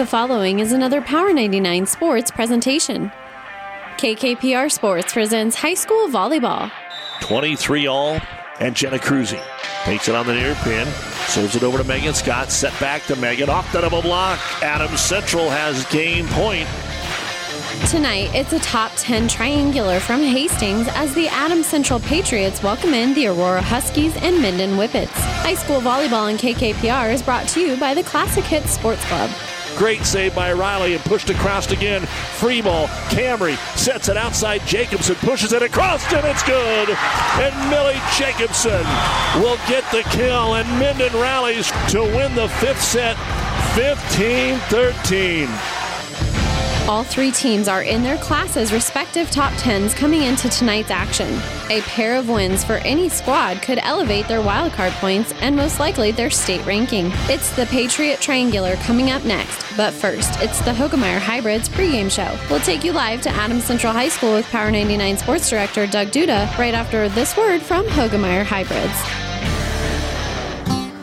The following is another Power 99 Sports presentation. KKPR Sports presents high school volleyball. 23 all, and Jenna Cruzy takes it on the near pin, serves it over to Megan Scott, set back to Megan, off the double block. Adams Central has game point. Tonight, it's a top 10 triangular from Hastings as the Adams Central Patriots welcome in the Aurora Huskies and Minden Whippets. High school volleyball in KKPR is brought to you by the Classic Hits Sports Club. Great save by Riley and pushed across again. Free ball. Camry sets it outside. Jacobson pushes it across and it's good. And Millie Jacobson will get the kill and Minden rallies to win the fifth set 15 13. All three teams are in their classes' respective top 10s coming into tonight's action. A pair of wins for any squad could elevate their wildcard points and most likely their state ranking. It's the Patriot Triangular coming up next, but first, it's the Hoegemeyer Hybrids pregame show. We'll take you live to Adams Central High School with Power 99 Sports Director Doug Duda right after this word from Hoegemeyer Hybrids.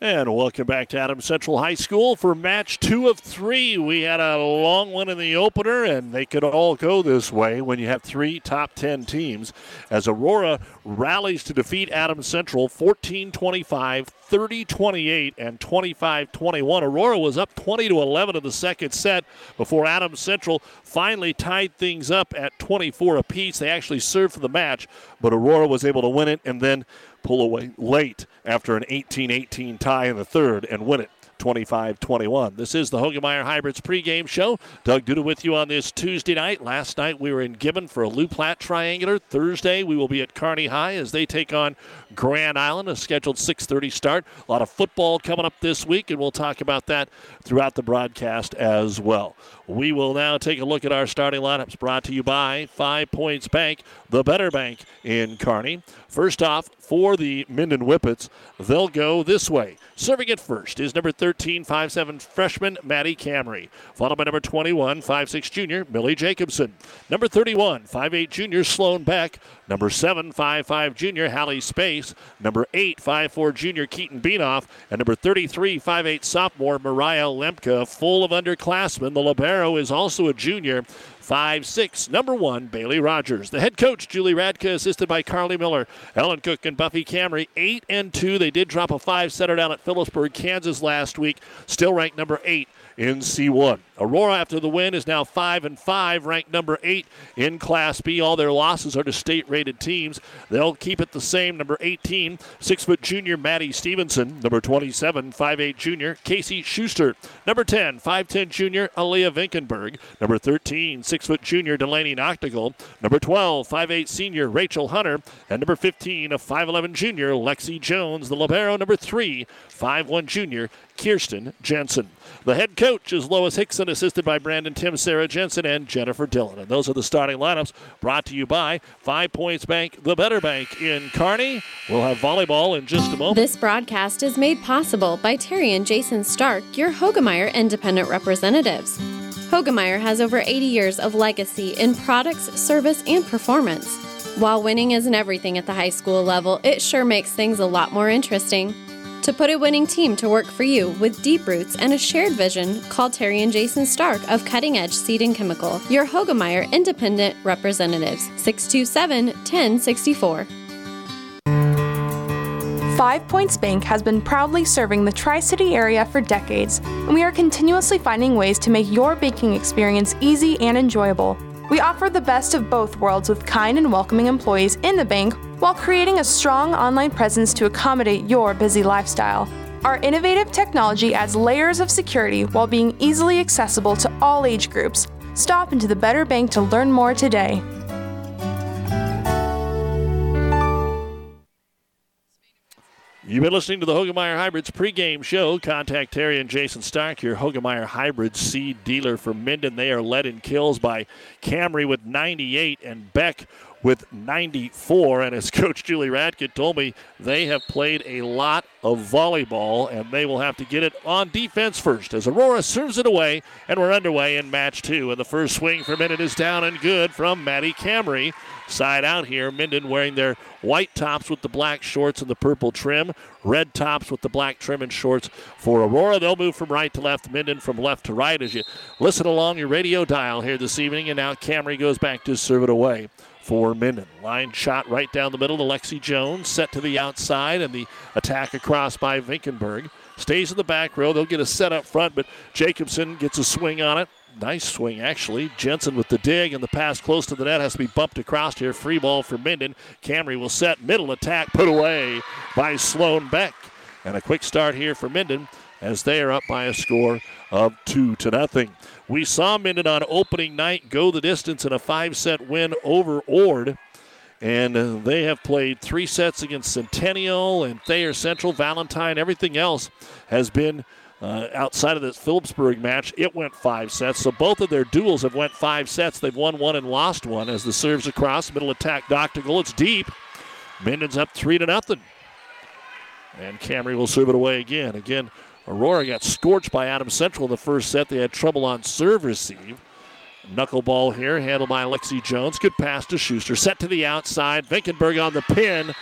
And welcome back to Adam Central High School for match two of three. We had a long one in the opener, and they could all go this way when you have three top 10 teams. As Aurora rallies to defeat Adam Central 14 25, 30 28, and 25 21. Aurora was up 20 to 11 in the second set before Adam Central finally tied things up at 24 apiece. They actually served for the match, but Aurora was able to win it and then pull away late after an 18 18 tie in the third and win it 25 21. This is the Hoegemeyer Hybrids pregame show. Doug Duda with you on this Tuesday night. Last night we were in Gibbon for a Loup Platte Triangular. Thursday we will be at Kearney High as they take on Grand Island, a scheduled 6:30 start. A lot of football coming up this week, and we'll talk about that throughout the broadcast as well. We will now take a look at our starting lineups brought to you by Five Points Bank, the better bank in Kearney. First off, for the Minden Whippets, they'll go this way. Serving it first is number 13, 5'7 freshman Maddie Camry, followed by number 21, 5'6 junior Millie Jacobson. Number 31, 5'8 junior Sloan Beck. Number 7, 5'5 junior Hallie Space. Number 8, 5'4 junior Keaton Beanoff. And number 33, 5'8 sophomore Mariah Lemke, full of underclassmen. The Libero is also a junior. Five, six, number one, Bailey Rogers. The head coach, Julie Radka, assisted by Carly Miller, Ellen Cook, and Buffy Camry. Eight and two. They did drop a five setter down at Phillipsburg, Kansas last week. Still ranked number eight in C1. Aurora, after the win, is now 5 and 5, ranked number 8 in Class B. All their losses are to state rated teams. They'll keep it the same. Number 18, 6 foot junior Maddie Stevenson. Number 27, 5'8 junior Casey Schuster. Number 10, 5'10 junior Aaliyah Vinkenberg. Number 13, 6 foot junior Delaney Noctigal. Number 12, 5'8 senior Rachel Hunter. And number 15, a 5'11 junior Lexi Jones. The Libero, number 3, 5'1 junior Kirsten Jensen. The head coach is Lois Hickson, assisted by Brandon Tim, Sarah Jensen, and Jennifer Dillon. And those are the starting lineups brought to you by Five Points Bank, the better bank in Kearney. We'll have volleyball in just a moment. This broadcast is made possible by Terry and Jason Stark, your Hoegemeyer independent representatives. Hoegemeyer has over 80 years of legacy in products, service, and performance. While winning isn't everything at the high school level, it sure makes things a lot more interesting. To put a winning team to work for you with deep roots and a shared vision, call Terry and Jason Stark of Cutting Edge Seed and Chemical, your Hoegemeyer independent representatives, 627 1064. Five Points Bank has been proudly serving the Tri City area for decades, and we are continuously finding ways to make your banking experience easy and enjoyable. We offer the best of both worlds with kind and welcoming employees in the bank while creating a strong online presence to accommodate your busy lifestyle. Our innovative technology adds layers of security while being easily accessible to all age groups. Stop into the Better Bank to learn more today. You've been listening to the Hoegemeyer Hybrids pregame show. Contact Terry and Jason Stark, your Hoegemeyer Hybrid seed dealer for Minden. They are led in kills by Camry with 98 and Beck with 94. And as Coach Julie Radkin told me, they have played a lot of volleyball and they will have to get it on defense first as Aurora serves it away. And we're underway in match two. And the first swing for Minden is down and good from Maddie Camry. Side out here, Minden wearing their white tops with the black shorts and the purple trim, red tops with the black trim and shorts for Aurora. They'll move from right to left, Minden from left to right as you listen along your radio dial here this evening. And now Camry goes back to serve it away for Minden. Line shot right down the middle to Lexi Jones, set to the outside, and the attack across by Vinkenberg. Stays in the back row. They'll get a set up front, but Jacobson gets a swing on it. Nice swing, actually. Jensen with the dig, and the pass close to the net has to be bumped across here. Free ball for Minden. Camry will set. Middle attack put away by Sloan Beck. And a quick start here for Minden as they are up by a score of two to nothing. We saw Minden on opening night go the distance in a five-set win over Ord. And they have played three sets against Centennial and Thayer Central, Valentine. Everything else has been uh, outside of this Phillipsburg match, it went five sets. So both of their duels have went five sets. They've won one and lost one as the serves across. Middle attack, Noctigal. It's deep. Minden's up three to nothing. And Camry will serve it away again. Again, Aurora got scorched by Adam Central in the first set. They had trouble on serve receive. Knuckleball here, handled by Alexi Jones. Good pass to Schuster. Set to the outside. Vinkenberg on the pin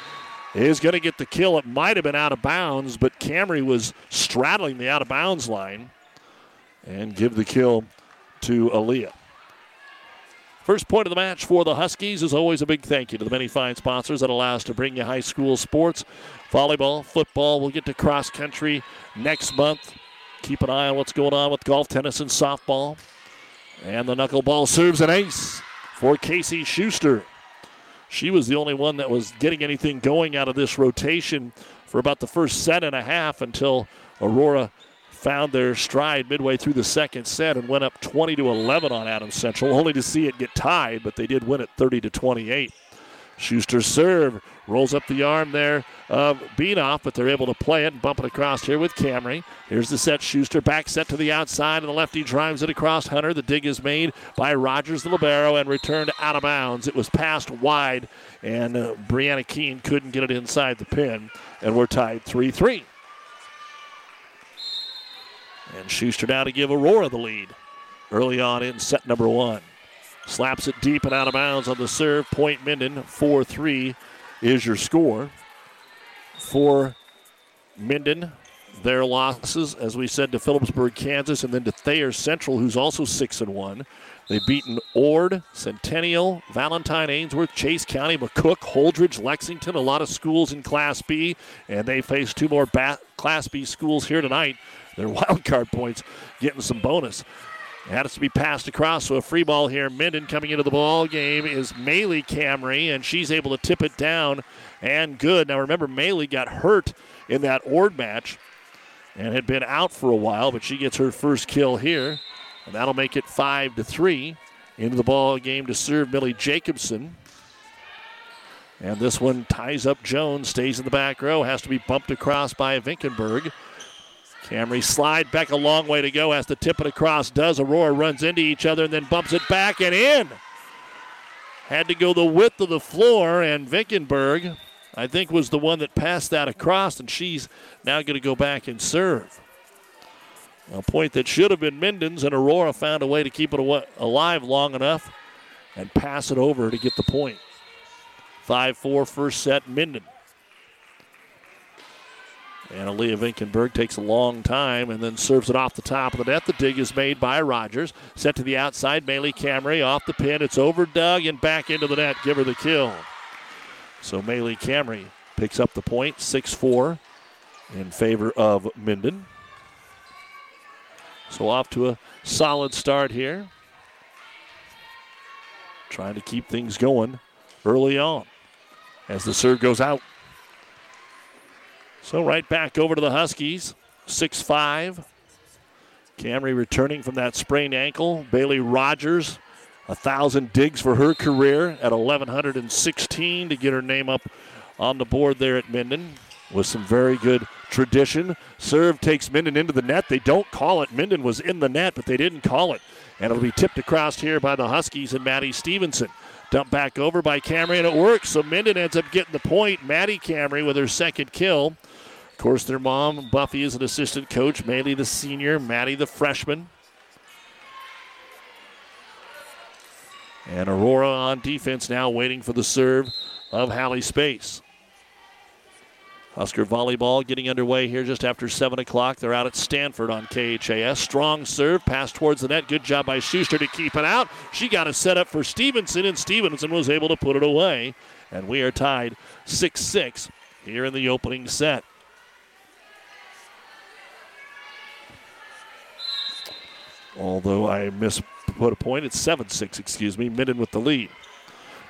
is going to get the kill. It might have been out of bounds, but Camry was straddling the out of bounds line and give the kill to Aaliyah. First point of the match for the Huskies is always a big thank you to the many fine sponsors that allow us to bring you high school sports, volleyball, football. We'll get to cross country next month. Keep an eye on what's going on with golf, tennis, and softball. And the knuckleball serves an ace for Casey Schuster. She was the only one that was getting anything going out of this rotation for about the first set and a half until Aurora found their stride midway through the second set and went up 20 to 11 on Adams Central, only to see it get tied, but they did win it 30 to 28. Schuster serve rolls up the arm there of Beanoff, but they're able to play it and bump it across here with Camry. Here's the set. Schuster back set to the outside, and the lefty drives it across Hunter. The dig is made by Rogers, the libero, and returned out of bounds. It was passed wide, and uh, Brianna Keene couldn't get it inside the pin, and we're tied 3 3. And Schuster now to give Aurora the lead early on in set number one. Slaps it deep and out of bounds on the serve. Point Minden 4 3 is your score. For Minden, their losses, as we said, to Phillipsburg, Kansas, and then to Thayer Central, who's also 6 and 1. They've beaten Ord, Centennial, Valentine, Ainsworth, Chase County, McCook, Holdrege, Lexington, a lot of schools in Class B, and they face two more ba- Class B schools here tonight. Their wild card points getting some bonus. It has to be passed across, so a free ball here. Minden coming into the ball game is Maley Camry, and she's able to tip it down and good. Now remember, Maley got hurt in that Ord match and had been out for a while, but she gets her first kill here, and that'll make it five to three. Into the ball game to serve Millie Jacobson. And this one ties up Jones, stays in the back row, has to be bumped across by Vinkenberg. Camry slide back a long way to go, has to tip it across, does. Aurora runs into each other and then bumps it back and in. Had to go the width of the floor, and Vinkenberg, I think, was the one that passed that across, and she's now going to go back and serve. A point that should have been Minden's, and Aurora found a way to keep it alive long enough and pass it over to get the point. 5 4 first set, Minden. And Aaliyah Vinkenberg takes a long time and then serves it off the top of the net. The dig is made by Rogers. Set to the outside. Maley Camry off the pin. It's overdug and back into the net. Give her the kill. So Maley Camry picks up the point, 6 4 in favor of Minden. So off to a solid start here. Trying to keep things going early on as the serve goes out. So right back over to the Huskies. 6 5. Camry returning from that sprained ankle. Bailey Rogers, a thousand digs for her career at 1116 to get her name up on the board there at Minden. with some very good tradition. Serve takes Minden into the net. They don't call it. Minden was in the net, but they didn't call it. And it'll be tipped across here by the Huskies and Maddie Stevenson. Dump back over by Camry, and it works. So Minden ends up getting the point. Maddie Camry with her second kill. Of course, their mom, Buffy, is an assistant coach. Maylee, the senior. Maddie, the freshman. And Aurora on defense now, waiting for the serve of Hallie Space. Husker volleyball getting underway here just after 7 o'clock. They're out at Stanford on KHAS. Strong serve, pass towards the net. Good job by Schuster to keep it out. She got a set up for Stevenson, and Stevenson was able to put it away. And we are tied 6 6 here in the opening set. Although I misput a point, it's 7 6, excuse me. Minden with the lead.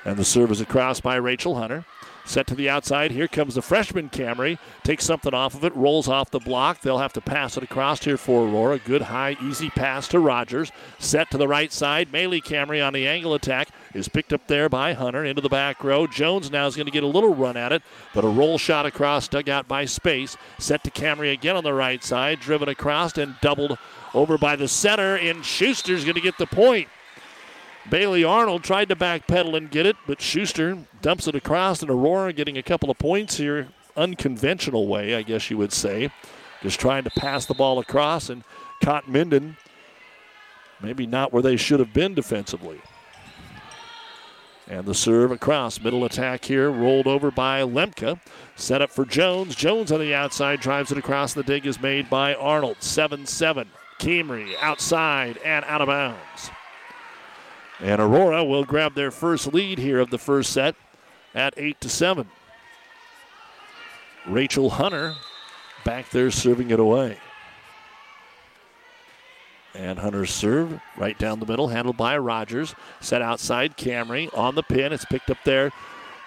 And the serve is across by Rachel Hunter. Set to the outside. Here comes the freshman Camry. Takes something off of it, rolls off the block. They'll have to pass it across here for Aurora. Good high, easy pass to Rogers. Set to the right side. Maylee Camry on the angle attack is picked up there by Hunter into the back row. Jones now is going to get a little run at it, but a roll shot across, dug out by Space. Set to Camry again on the right side, driven across and doubled over by the center, and Schuster's going to get the point. Bailey Arnold tried to backpedal and get it, but Schuster dumps it across, and Aurora getting a couple of points here. Unconventional way, I guess you would say. Just trying to pass the ball across and caught Minden maybe not where they should have been defensively. And the serve across. Middle attack here, rolled over by Lemke. Set up for Jones. Jones on the outside drives it across. The dig is made by Arnold. 7 7. Camry outside and out of bounds. And Aurora will grab their first lead here of the first set at 8 to 7. Rachel Hunter back there serving it away. And Hunter's serve right down the middle, handled by Rogers. Set outside, Camry on the pin. It's picked up there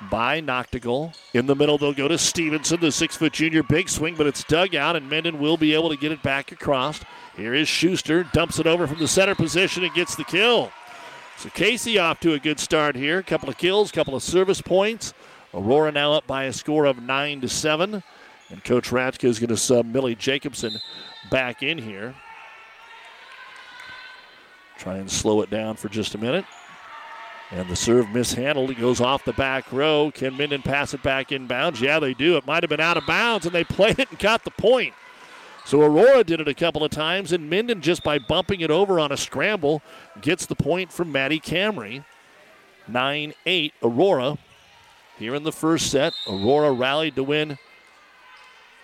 by Noctigal. In the middle, they'll go to Stevenson, the six foot junior. Big swing, but it's dug out, and Minden will be able to get it back across. Here is Schuster, dumps it over from the center position and gets the kill. So Casey off to a good start here. A couple of kills, couple of service points. Aurora now up by a score of nine to seven. And Coach Ratka is going to sub Millie Jacobson back in here. Try and slow it down for just a minute. And the serve mishandled. It goes off the back row. Can Minden pass it back inbounds? Yeah, they do. It might have been out of bounds, and they played it and got the point. So Aurora did it a couple of times, and Minden, just by bumping it over on a scramble, gets the point from Maddie Camry. 9 8 Aurora. Here in the first set, Aurora rallied to win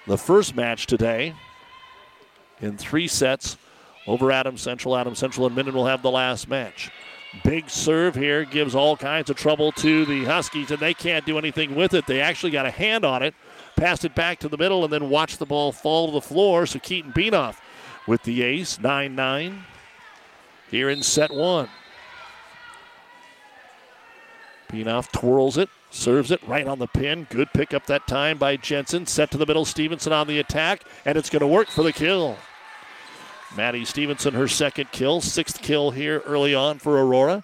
the first match today in three sets over Adams Central. Adams Central and Minden will have the last match. Big serve here gives all kinds of trouble to the Huskies, and they can't do anything with it. They actually got a hand on it passed it back to the middle, and then watched the ball fall to the floor. So Keaton Beanoff with the ace, 9 9 here in set one. Beanoff twirls it, serves it right on the pin. Good pickup that time by Jensen. Set to the middle, Stevenson on the attack, and it's going to work for the kill. Maddie Stevenson, her second kill, sixth kill here early on for Aurora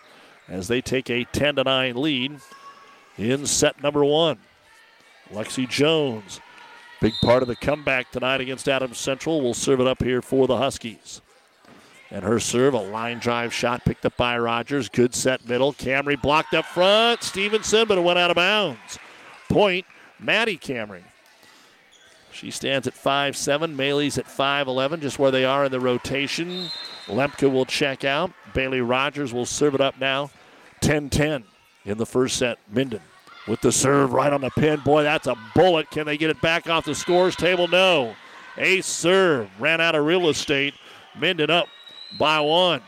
as they take a 10 to 9 lead in set number one. Lexi Jones, big part of the comeback tonight against Adams Central, will serve it up here for the Huskies. And her serve, a line drive shot picked up by Rogers. Good set middle. Camry blocked up front. Stevenson, but it went out of bounds. Point, Maddie Camry. She stands at 5'7. Maylee's at 5'11, just where they are in the rotation. Lemke will check out. Bailey Rogers will serve it up now. 10 10 in the first set. Minden with the serve right on the pin. Boy, that's a bullet. Can they get it back off the scores table? No. Ace serve. Ran out of real estate. Minden up by one.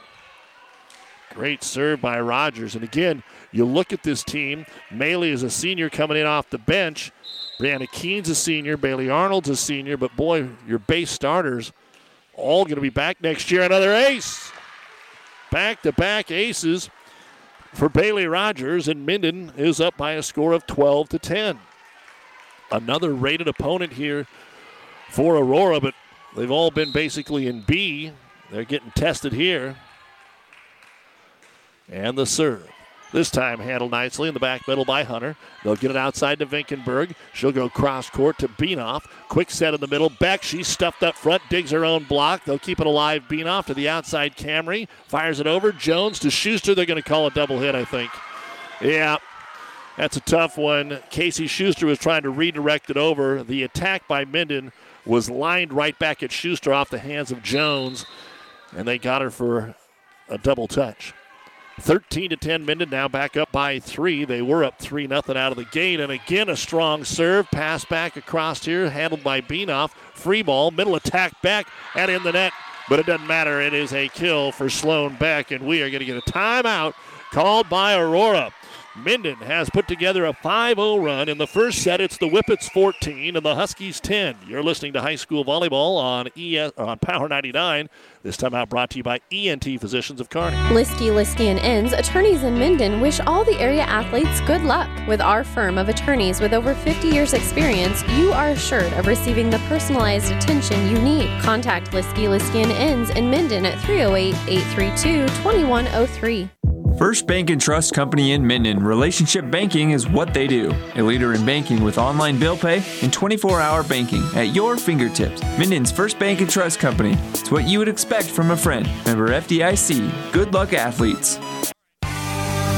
Great serve by Rogers. And again, you look at this team. Maylee is a senior coming in off the bench. Brianna Keen's a senior. Bailey Arnold's a senior. But boy, your base starters all going to be back next year. Another ace. Back to back aces for Bailey Rogers, and Minden is up by a score of 12 to 10. Another rated opponent here for Aurora, but they've all been basically in B. They're getting tested here. And the serve. This time handled nicely in the back middle by Hunter. They'll get it outside to Vinkenberg. She'll go cross court to Beanoff. Quick set in the middle. Beck, she's stuffed up front, digs her own block. They'll keep it alive. Beanoff to the outside. Camry fires it over. Jones to Schuster. They're going to call a double hit, I think. Yeah, that's a tough one. Casey Schuster was trying to redirect it over. The attack by Minden was lined right back at Schuster off the hands of Jones, and they got her for a double touch. 13 to 10 Minden now back up by three. They were up 3 nothing out of the gate. And again, a strong serve. Pass back across here, handled by Beanoff. Free ball, middle attack back and in the net. But it doesn't matter. It is a kill for Sloan Beck. And we are going to get a timeout called by Aurora. Minden has put together a 5 0 run. In the first set, it's the Whippets 14 and the Huskies 10. You're listening to high school volleyball on, ES, on Power 99. This time out brought to you by ENT Physicians of Kearney. Liskey, Liskey and Inns, attorneys in Minden, wish all the area athletes good luck. With our firm of attorneys with over 50 years experience, you are assured of receiving the personalized attention you need. Contact Liskey, Liskey and Inns in Minden at 308 832 2103. First Bank and Trust Company in Minden, relationship banking is what they do. A leader in banking with online bill pay and 24 hour banking at your fingertips. Minden's First Bank and Trust Company. It's what you would expect from a friend. Member FDIC. Good luck, athletes.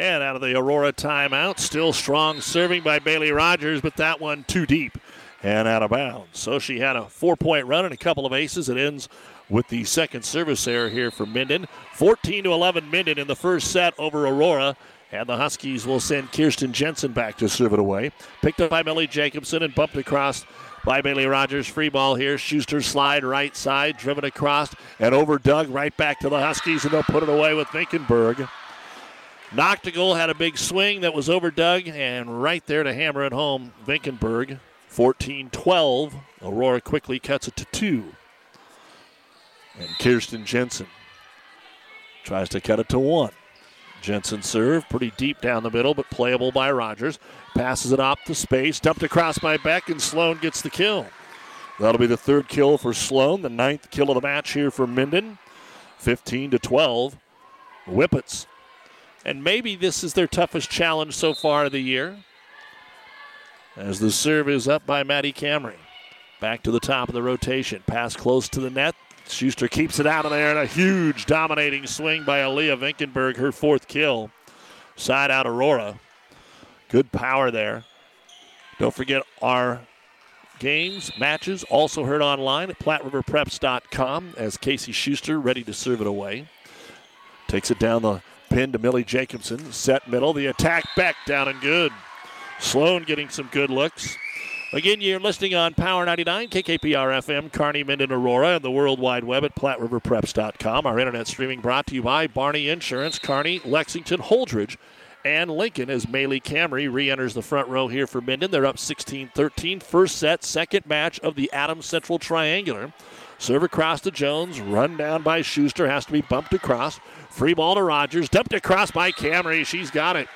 And out of the Aurora timeout, still strong serving by Bailey Rogers, but that one too deep and out of bounds. So she had a four point run and a couple of aces. It ends with the second service error here for Minden. 14 to 11 Minden in the first set over Aurora. And the Huskies will send Kirsten Jensen back to serve it away. Picked up by Millie Jacobson and bumped across by Bailey Rogers. Free ball here. Schuster slide right side, driven across and overdug right back to the Huskies, and they'll put it away with Vinkenberg. Noctigal had a big swing that was overdug, and right there to hammer it home, Vinkenberg. 14 12. Aurora quickly cuts it to two. And Kirsten Jensen tries to cut it to one. Jensen serve, pretty deep down the middle, but playable by Rogers. Passes it off to space, dumped across by Beck, and Sloan gets the kill. That'll be the third kill for Sloan, the ninth kill of the match here for Minden. 15 to 12. Whippets. And maybe this is their toughest challenge so far of the year. As the serve is up by Maddie Camry. Back to the top of the rotation. Pass close to the net. Schuster keeps it out of there, and a huge dominating swing by Aaliyah Vinkenberg, her fourth kill. Side out Aurora. Good power there. Don't forget our games, matches, also heard online at PlatteRiverPreps.com as Casey Schuster ready to serve it away. Takes it down the pin to Millie Jacobson. Set middle. The attack back down and good. Sloan getting some good looks. Again, you're listening on Power 99, KKPR FM, Kearney, Minden, Aurora, and the World Wide Web at PlatteRiverPreps.com. Our internet streaming brought to you by Barney Insurance, Kearney, Lexington, Holdrege, and Lincoln as Maylee Camry re enters the front row here for Minden. They're up 16 13. First set, second match of the Adams Central Triangular. Serve across to Jones, run down by Schuster, has to be bumped across. Free ball to Rogers, dumped across by Camry. She's got it.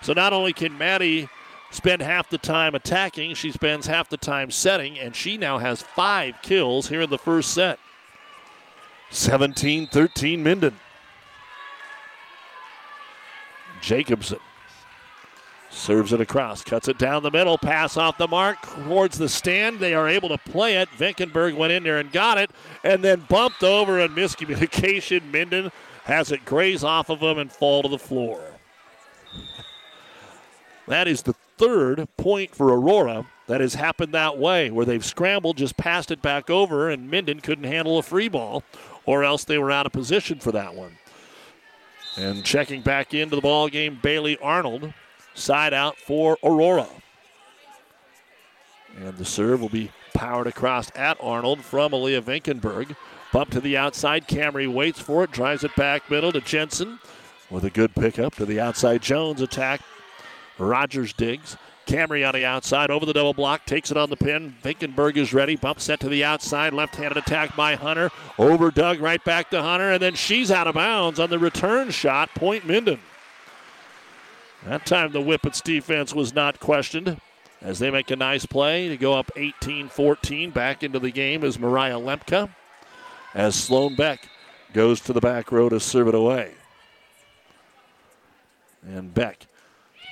So not only can Maddie spend half the time attacking, she spends half the time setting, and she now has five kills here in the first set. 17 13 Minden. Jacobson serves it across, cuts it down the middle, pass off the mark towards the stand. They are able to play it. Vinkenberg went in there and got it, and then bumped over and miscommunication. Minden has it graze off of him and fall to the floor. That is the third point for Aurora that has happened that way, where they've scrambled, just passed it back over, and Minden couldn't handle a free ball, or else they were out of position for that one. And checking back into the ball game, Bailey Arnold, side out for Aurora. And the serve will be powered across at Arnold from Aaliyah Vinkenberg. Bump to the outside. Camry waits for it, drives it back middle to Jensen with a good pickup to the outside. Jones attack Rogers digs. Camry on the outside, over the double block, takes it on the pin. Vinkenberg is ready. Bump set to the outside. Left handed attack by Hunter. Overdug, right back to Hunter. And then she's out of bounds on the return shot. Point Minden. That time the Whippets defense was not questioned as they make a nice play to go up 18 14. Back into the game is Mariah Lemke as Sloan Beck goes to the back row to serve it away. And Beck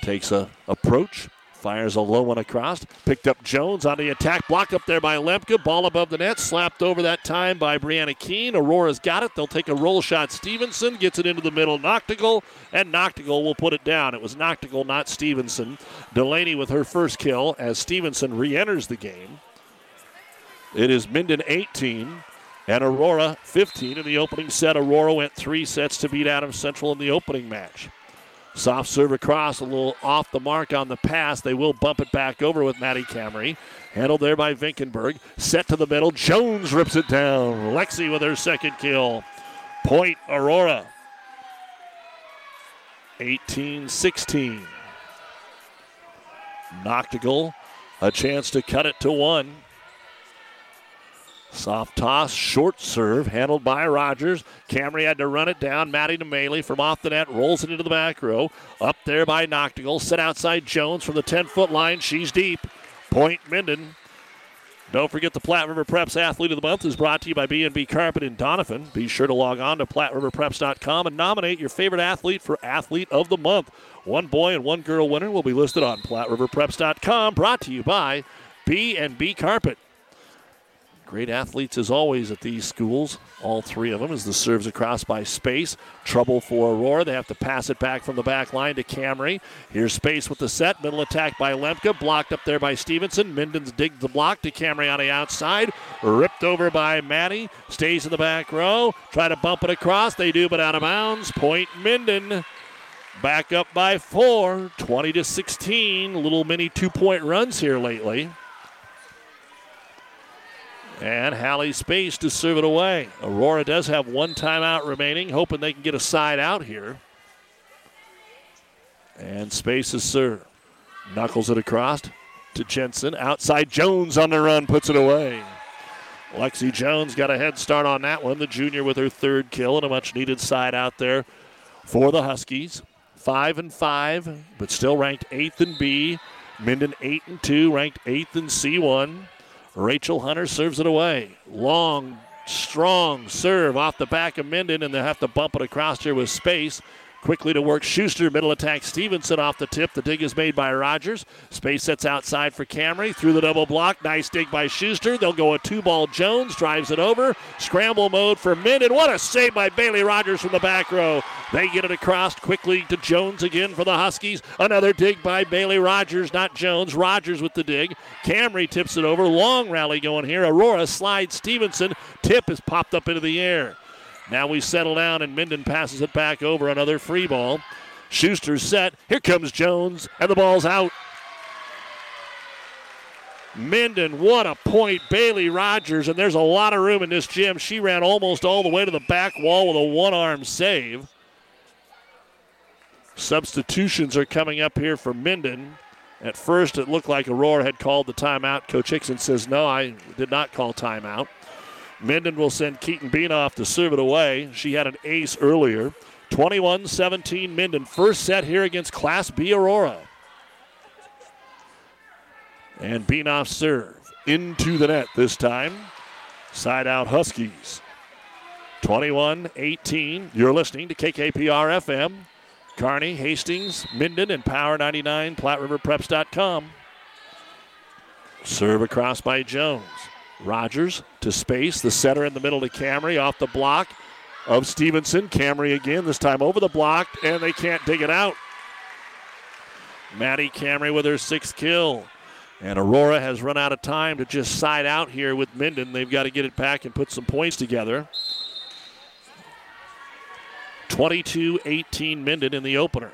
takes a approach, fires a low one across, picked up Jones on the attack, blocked up there by Lemke, ball above the net, slapped over that time by Brianna Keene. Aurora's got it. They'll take a roll shot. Stevenson gets it into the middle. Noctigal, and Noctigal will put it down. It was Noctigal, not Stevenson. Delaney with her first kill as Stevenson re enters the game. It is Minden 18 and Aurora 15 in the opening set. Aurora went three sets to beat Adams Central in the opening match. Soft serve across, a little off the mark on the pass. They will bump it back over with Maddie Camry. Handled there by Vinkenberg. Set to the middle. Jones rips it down. Lexi with her second kill. Point Aurora. 18 16. Noctigal, a chance to cut it to one. Soft toss, short serve, handled by Rogers. Camry had to run it down. Maddie DeMayley from off the net rolls it into the back row. Up there by Noctigal. Set outside Jones from the 10 foot line. She's deep. Point Minden. Don't forget the Platte River Preps Athlete of the Month is brought to you by B&B Carpet in Donovan. Be sure to log on to PlatteRiverPreps.com and nominate your favorite athlete for Athlete of the Month. One boy and one girl winner will be listed on PlatteRiverPreps.com. Brought to you by B&B Carpet. Great athletes as always at these schools, all three of them, as the serves across by Space. Trouble for Aurora. They have to pass it back from the back line to Camry. Here's Space with the set. Middle attack by Lemke. Blocked up there by Stevenson. Minden's digged the block to Camry on the outside. Ripped over by Maddie. Stays in the back row. Try to bump it across. They do, but out of bounds. Point Minden. Back up by four, 20 to 16. Little mini two point runs here lately. And Hallie Space to serve it away. Aurora does have one timeout remaining, hoping they can get a side out here. And Space is served. Knuckles it across to Jensen. Outside Jones on the run, puts it away. Lexi Jones got a head start on that one. The junior with her third kill and a much needed side out there for the Huskies. Five and five, but still ranked eighth in B. Minden eight and two, ranked eighth in C1. Rachel Hunter serves it away. Long, strong serve off the back of Minden, and they'll have to bump it across here with space. Quickly to work Schuster, middle attack Stevenson off the tip. The dig is made by Rogers. Space sets outside for Camry through the double block. Nice dig by Schuster. They'll go a two ball. Jones drives it over. Scramble mode for Minden. What a save by Bailey Rogers from the back row. They get it across quickly to Jones again for the Huskies. Another dig by Bailey Rogers, not Jones. Rogers with the dig. Camry tips it over. Long rally going here. Aurora slides Stevenson. Tip is popped up into the air. Now we settle down, and Minden passes it back over. Another free ball. Schuster's set. Here comes Jones, and the ball's out. Minden, what a point. Bailey Rogers, and there's a lot of room in this gym. She ran almost all the way to the back wall with a one arm save. Substitutions are coming up here for Minden. At first, it looked like Aurora had called the timeout. Coach Hickson says, No, I did not call timeout. Minden will send Keaton Beanoff to serve it away. She had an ace earlier. 21 17 Minden. First set here against Class B Aurora. And Beanoff serve into the net this time. Side out Huskies. 21 18. You're listening to KKPR FM. Kearney, Hastings, Minden, and Power 99, PlatteRiverPreps.com. Serve across by Jones. Rogers to space. The center in the middle to Camry off the block of Stevenson. Camry again, this time over the block, and they can't dig it out. Maddie Camry with her sixth kill. And Aurora has run out of time to just side out here with Minden. They've got to get it back and put some points together. 22 18 Minden in the opener.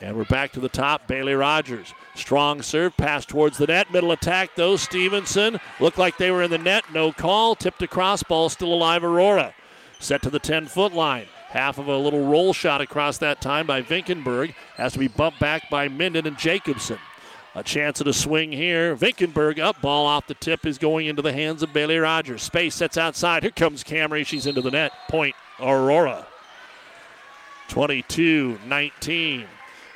And we're back to the top. Bailey Rogers. Strong serve, pass towards the net. Middle attack, though. Stevenson looked like they were in the net. No call. Tipped across. Ball still alive, Aurora. Set to the 10 foot line. Half of a little roll shot across that time by Vinkenberg. Has to be bumped back by Minden and Jacobson. A chance at a swing here. Vinkenberg up. Ball off the tip is going into the hands of Bailey Rogers. Space sets outside. Here comes Camry. She's into the net. Point Aurora. 22 19.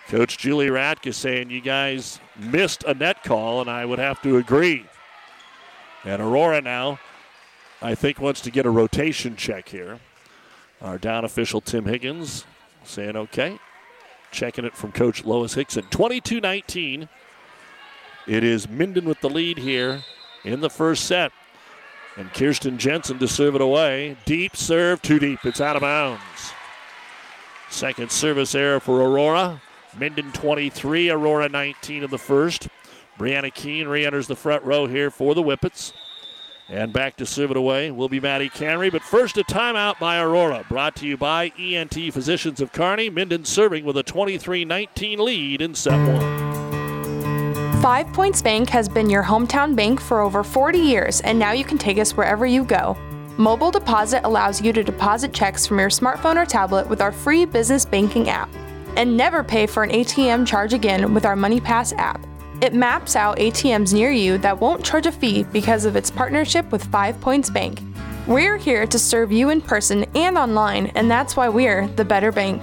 Coach Julie Radke saying you guys missed a net call, and I would have to agree. And Aurora now, I think, wants to get a rotation check here. Our down official, Tim Higgins, saying okay. Checking it from Coach Lois Hickson. 22 19. It is Minden with the lead here in the first set. And Kirsten Jensen to serve it away. Deep serve, too deep. It's out of bounds. Second service error for Aurora. Minden 23, Aurora 19 in the first. Brianna Keene re enters the front row here for the Whippets. And back to serve it away will be Maddie Camry. But first, a timeout by Aurora. Brought to you by ENT Physicians of Kearney. Minden serving with a 23 19 lead in set one. Five Points Bank has been your hometown bank for over 40 years, and now you can take us wherever you go. Mobile Deposit allows you to deposit checks from your smartphone or tablet with our free business banking app. And never pay for an ATM charge again with our MoneyPass app. It maps out ATMs near you that won't charge a fee because of its partnership with Five Points Bank. We're here to serve you in person and online, and that's why we're the better bank.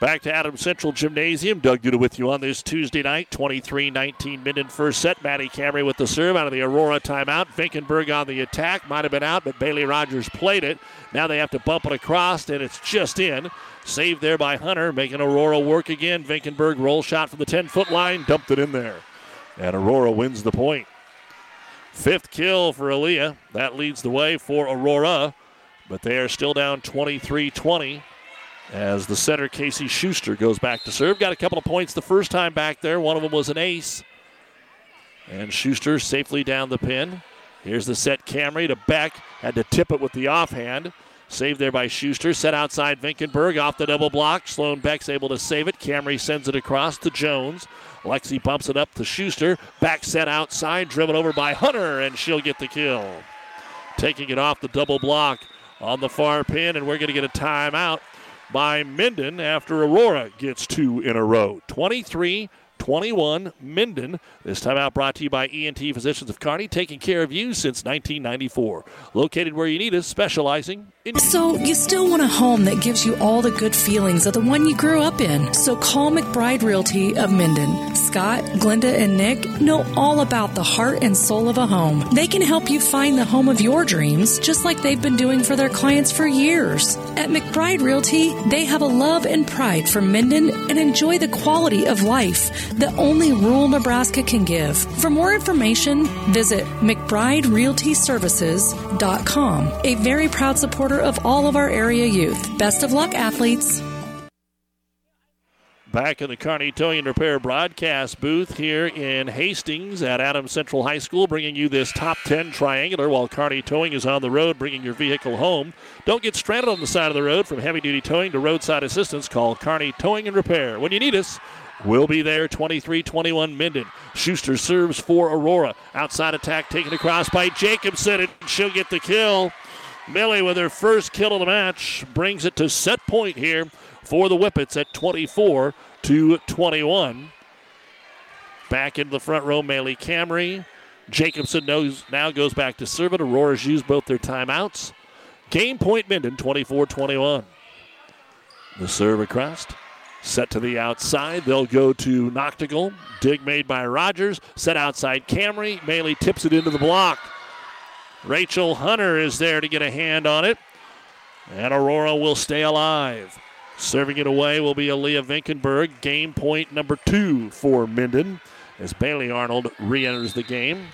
Back to Adams Central Gymnasium. Doug Duda with you on this Tuesday night. 23 19 minute first set. Maddie Camry with the serve out of the Aurora timeout. Vinkenberg on the attack. Might have been out, but Bailey Rogers played it. Now they have to bump it across, and it's just in. Saved there by Hunter, making Aurora work again. Vinkenberg roll shot from the 10 foot line, dumped it in there. And Aurora wins the point. Fifth kill for Aaliyah. That leads the way for Aurora, but they are still down 23 20 as the center Casey Schuster goes back to serve. Got a couple of points the first time back there. One of them was an ace. And Schuster safely down the pin. Here's the set Camry to Beck. Had to tip it with the offhand. Saved there by Schuster. Set outside Vinkenberg off the double block. Sloan Beck's able to save it. Camry sends it across to Jones. Lexi bumps it up to Schuster. Back set outside. Driven over by Hunter, and she'll get the kill. Taking it off the double block on the far pin, and we're going to get a timeout by Minden after Aurora gets two in a row. 23 21 Minden. This time out brought to you by ENT Physicians of Kearney, taking care of you since 1994. Located where you need us, specializing in. So, you still want a home that gives you all the good feelings of the one you grew up in. So, call McBride Realty of Minden. Scott, Glenda, and Nick know all about the heart and soul of a home. They can help you find the home of your dreams, just like they've been doing for their clients for years. At McBride Realty, they have a love and pride for Minden and enjoy the quality of life that only rural Nebraska can give. For more information, visit McBrideRealtyServices.com, a very proud supporter of all of our area youth. Best of luck, athletes. Back in the Kearney Towing and Repair broadcast booth here in Hastings at Adams Central High School, bringing you this top 10 triangular while Kearney Towing is on the road, bringing your vehicle home. Don't get stranded on the side of the road from heavy duty towing to roadside assistance. Call Kearney Towing and Repair. When you need us, We'll be there 23 21 Minden. Schuster serves for Aurora. Outside attack taken across by Jacobson, and she'll get the kill. Millie with her first kill of the match brings it to set point here for the Whippets at 24 to 21. Back into the front row, Millie Camry. Jacobson knows, now goes back to serve it. Aurora's used both their timeouts. Game point Minden 24 21. The serve across. Set to the outside. They'll go to Noctigal. Dig made by Rogers. Set outside Camry. Maley tips it into the block. Rachel Hunter is there to get a hand on it. And Aurora will stay alive. Serving it away will be Aaliyah Vinkenberg. Game point number two for Minden as Bailey Arnold re enters the game.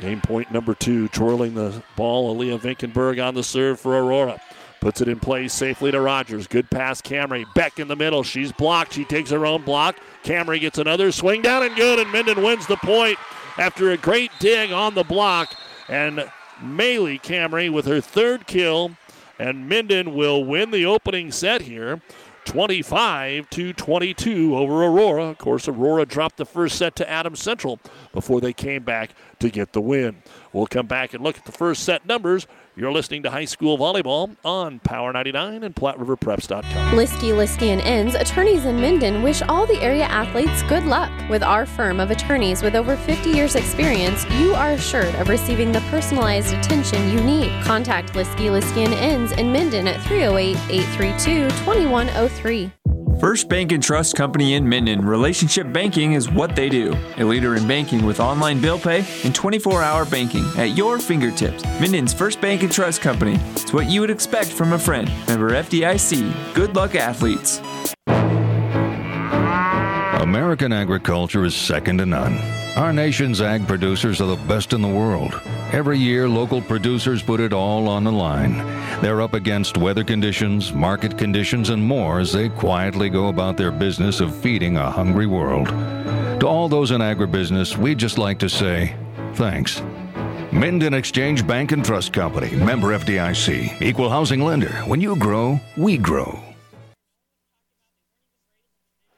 Game point number two, twirling the ball. Aaliyah Vinkenberg on the serve for Aurora. Puts it in place safely to Rogers. Good pass, Camry. Beck in the middle. She's blocked. She takes her own block. Camry gets another swing down and good, and Minden wins the point after a great dig on the block. And Maylee Camry with her third kill, and Minden will win the opening set here. 25 to 22 over Aurora. Of course, Aurora dropped the first set to Adams Central before they came back to get the win. We'll come back and look at the first set numbers you're listening to High School Volleyball on Power 99 and PlatteRiverPreps.com. Liskey, Liskey and Inns, attorneys in Minden, wish all the area athletes good luck. With our firm of attorneys with over 50 years' experience, you are assured of receiving the personalized attention you need. Contact Liskey, Liskey and Inns in Minden at 308 832 2103. First Bank and Trust Company in Minden. Relationship banking is what they do. A leader in banking with online bill pay and 24 hour banking at your fingertips. Minden's First Bank and Trust Company. It's what you would expect from a friend. Member FDIC. Good luck, athletes. American agriculture is second to none. Our nation's ag producers are the best in the world. Every year, local producers put it all on the line. They're up against weather conditions, market conditions, and more as they quietly go about their business of feeding a hungry world. To all those in agribusiness, we'd just like to say thanks. Minden Exchange Bank and Trust Company, member FDIC, equal housing lender. When you grow, we grow.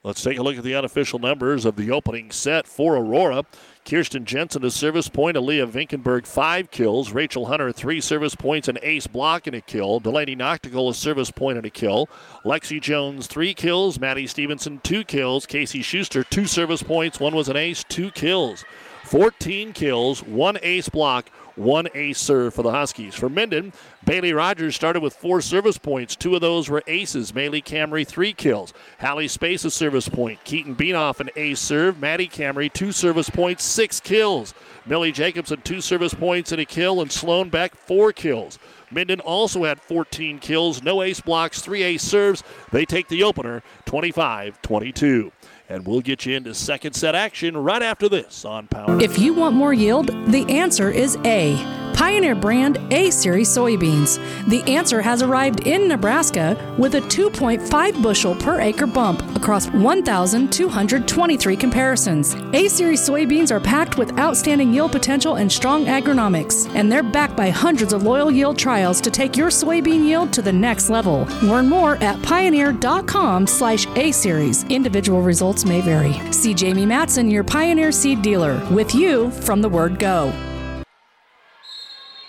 Let's take a look at the unofficial numbers of the opening set for Aurora. Kirsten Jensen, a service point. Aaliyah Vinkenberg, five kills. Rachel Hunter, three service points, an ace block and a kill. Delaney Noctigal, a service point and a kill. Lexi Jones, three kills. Maddie Stevenson, two kills. Casey Schuster, two service points. One was an ace, two kills. 14 kills, one ace block, one ace serve for the Huskies. For Minden, Bailey Rogers started with four service points. Two of those were aces. Maylee Camry, three kills. Hallie Space, a service point. Keaton Beanoff, an ace serve. Maddie Camry, two service points, six kills. Millie Jacobson, two service points and a kill. And Sloan Beck, four kills. Minden also had 14 kills, no ace blocks, three ace serves. They take the opener 25 22. And we'll get you into second set action right after this on Power. If you want more yield, the answer is A. Pioneer brand A Series soybeans. The answer has arrived in Nebraska with a 2.5 bushel per acre bump across 1,223 comparisons. A Series soybeans are packed with outstanding yield potential and strong agronomics, and they're backed by hundreds of loyal yield trials to take your soybean yield to the next level. Learn more at pioneer.com slash A Series. Individual results may vary. See Jamie Matson, your Pioneer seed dealer, with you from the word go.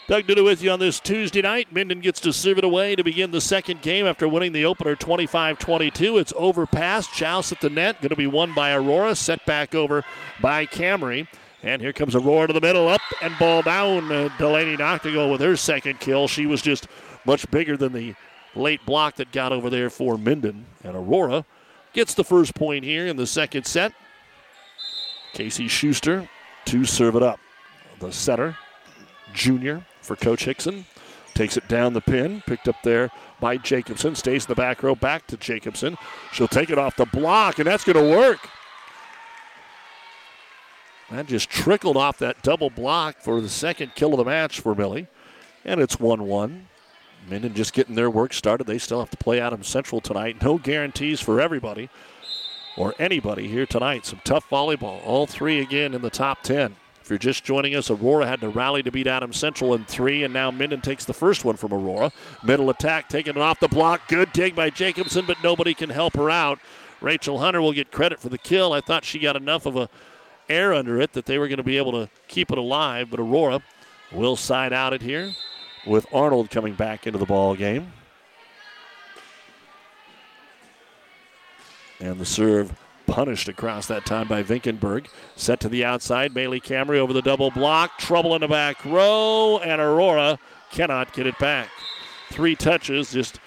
Doug Duda with you on this Tuesday night. Minden gets to serve it away to begin the second game after winning the opener 25 22. It's overpass. Joust at the net. Going to be won by Aurora. Set back over by Camry. And here comes Aurora to the middle. Up and ball down. Uh, Delaney Noctigal with her second kill. She was just much bigger than the late block that got over there for Minden. And Aurora gets the first point here in the second set. Casey Schuster to serve it up. The setter, junior for Coach Hickson. Takes it down the pin, picked up there by Jacobson. Stays in the back row, back to Jacobson. She'll take it off the block, and that's going to work. That just trickled off that double block for the second kill of the match for Millie. And it's 1 1. Minden just getting their work started. They still have to play Adams Central tonight. No guarantees for everybody or anybody here tonight. Some tough volleyball. All three again in the top 10. If you're just joining us, Aurora had to rally to beat Adams Central in three, and now Minden takes the first one from Aurora. Middle attack, taking it off the block. Good dig by Jacobson, but nobody can help her out. Rachel Hunter will get credit for the kill. I thought she got enough of a air under it that they were going to be able to keep it alive, but Aurora will side out it here with Arnold coming back into the ball game. And the serve punished across that time by Vinkenberg. Set to the outside. Bailey Camry over the double block. Trouble in the back row, and Aurora cannot get it back. Three touches, just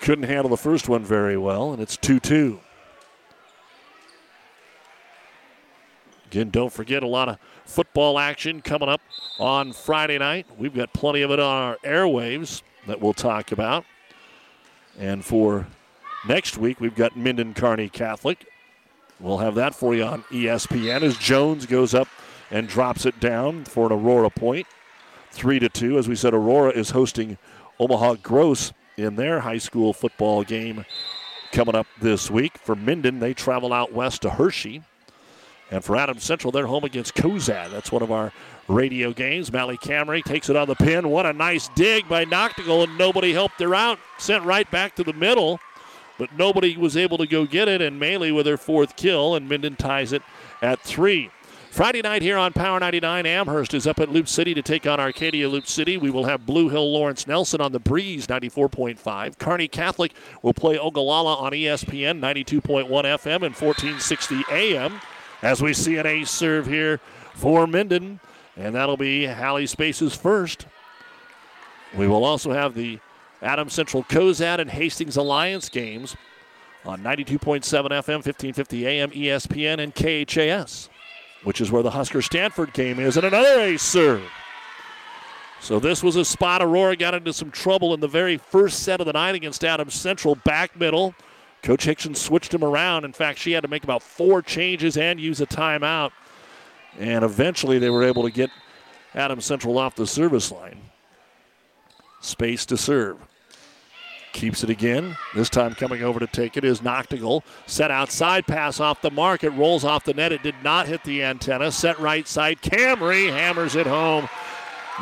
couldn't handle the first one very well, and it's 2 2. Again, don't forget a lot of football action coming up on Friday night. We've got plenty of it on our airwaves that we'll talk about. And for next week, we've got Minden Kearney Catholic. We'll have that for you on ESPN as Jones goes up and drops it down for an Aurora point. Three to two. As we said, Aurora is hosting Omaha Gross in their high school football game coming up this week. For Minden, they travel out west to Hershey. And for Adams Central, they're home against Cozad. That's one of our radio games. Mally Camry takes it on the pin. What a nice dig by Noctigal, and nobody helped her out. Sent right back to the middle, but nobody was able to go get it. And Maley with her fourth kill, and Minden ties it at three. Friday night here on Power 99, Amherst is up at Loop City to take on Arcadia Loop City. We will have Blue Hill Lawrence Nelson on the Breeze 94.5. Kearney Catholic will play Ogallala on ESPN 92.1 FM and 1460 AM. As we see an ace serve here for Minden, and that'll be Hallie Spaces first. We will also have the Adams Central Cozad and Hastings Alliance games on 92.7 FM, 1550 AM, ESPN, and KHAS which is where the Husker Stanford game is, and another ace serve. So this was a spot Aurora got into some trouble in the very first set of the night against Adams Central, back middle. Coach Hickson switched him around. In fact, she had to make about four changes and use a timeout. And eventually they were able to get Adam Central off the service line. Space to serve. Keeps it again. This time coming over to take it is Noctigal. Set outside pass off the mark. It rolls off the net. It did not hit the antenna. Set right side. Camry hammers it home.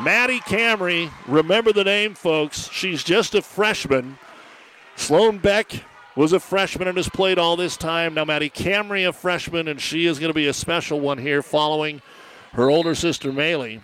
Maddie Camry, remember the name, folks. She's just a freshman. Sloan Beck was a freshman and has played all this time. Now, Maddie Camry, a freshman, and she is going to be a special one here following her older sister, Maley.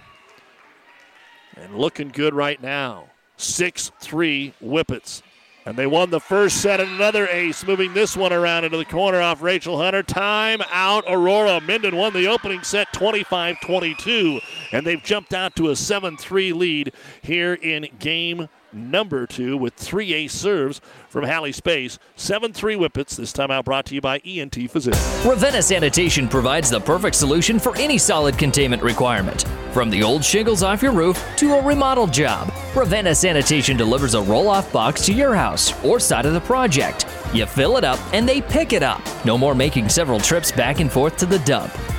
And looking good right now. 6 3 Whippets. And they won the first set and another ace, moving this one around into the corner off Rachel Hunter. Time out, Aurora. Minden won the opening set 25 22, and they've jumped out to a 7 3 lead here in game number two with three ace serves from Hallie Space. 7 3 Whippets, this time out brought to you by ENT Physicians. Ravenna Sanitation provides the perfect solution for any solid containment requirement. From the old shingles off your roof to a remodel job, Ravenna Sanitation delivers a roll off box to your house or side of the project. You fill it up and they pick it up. No more making several trips back and forth to the dump.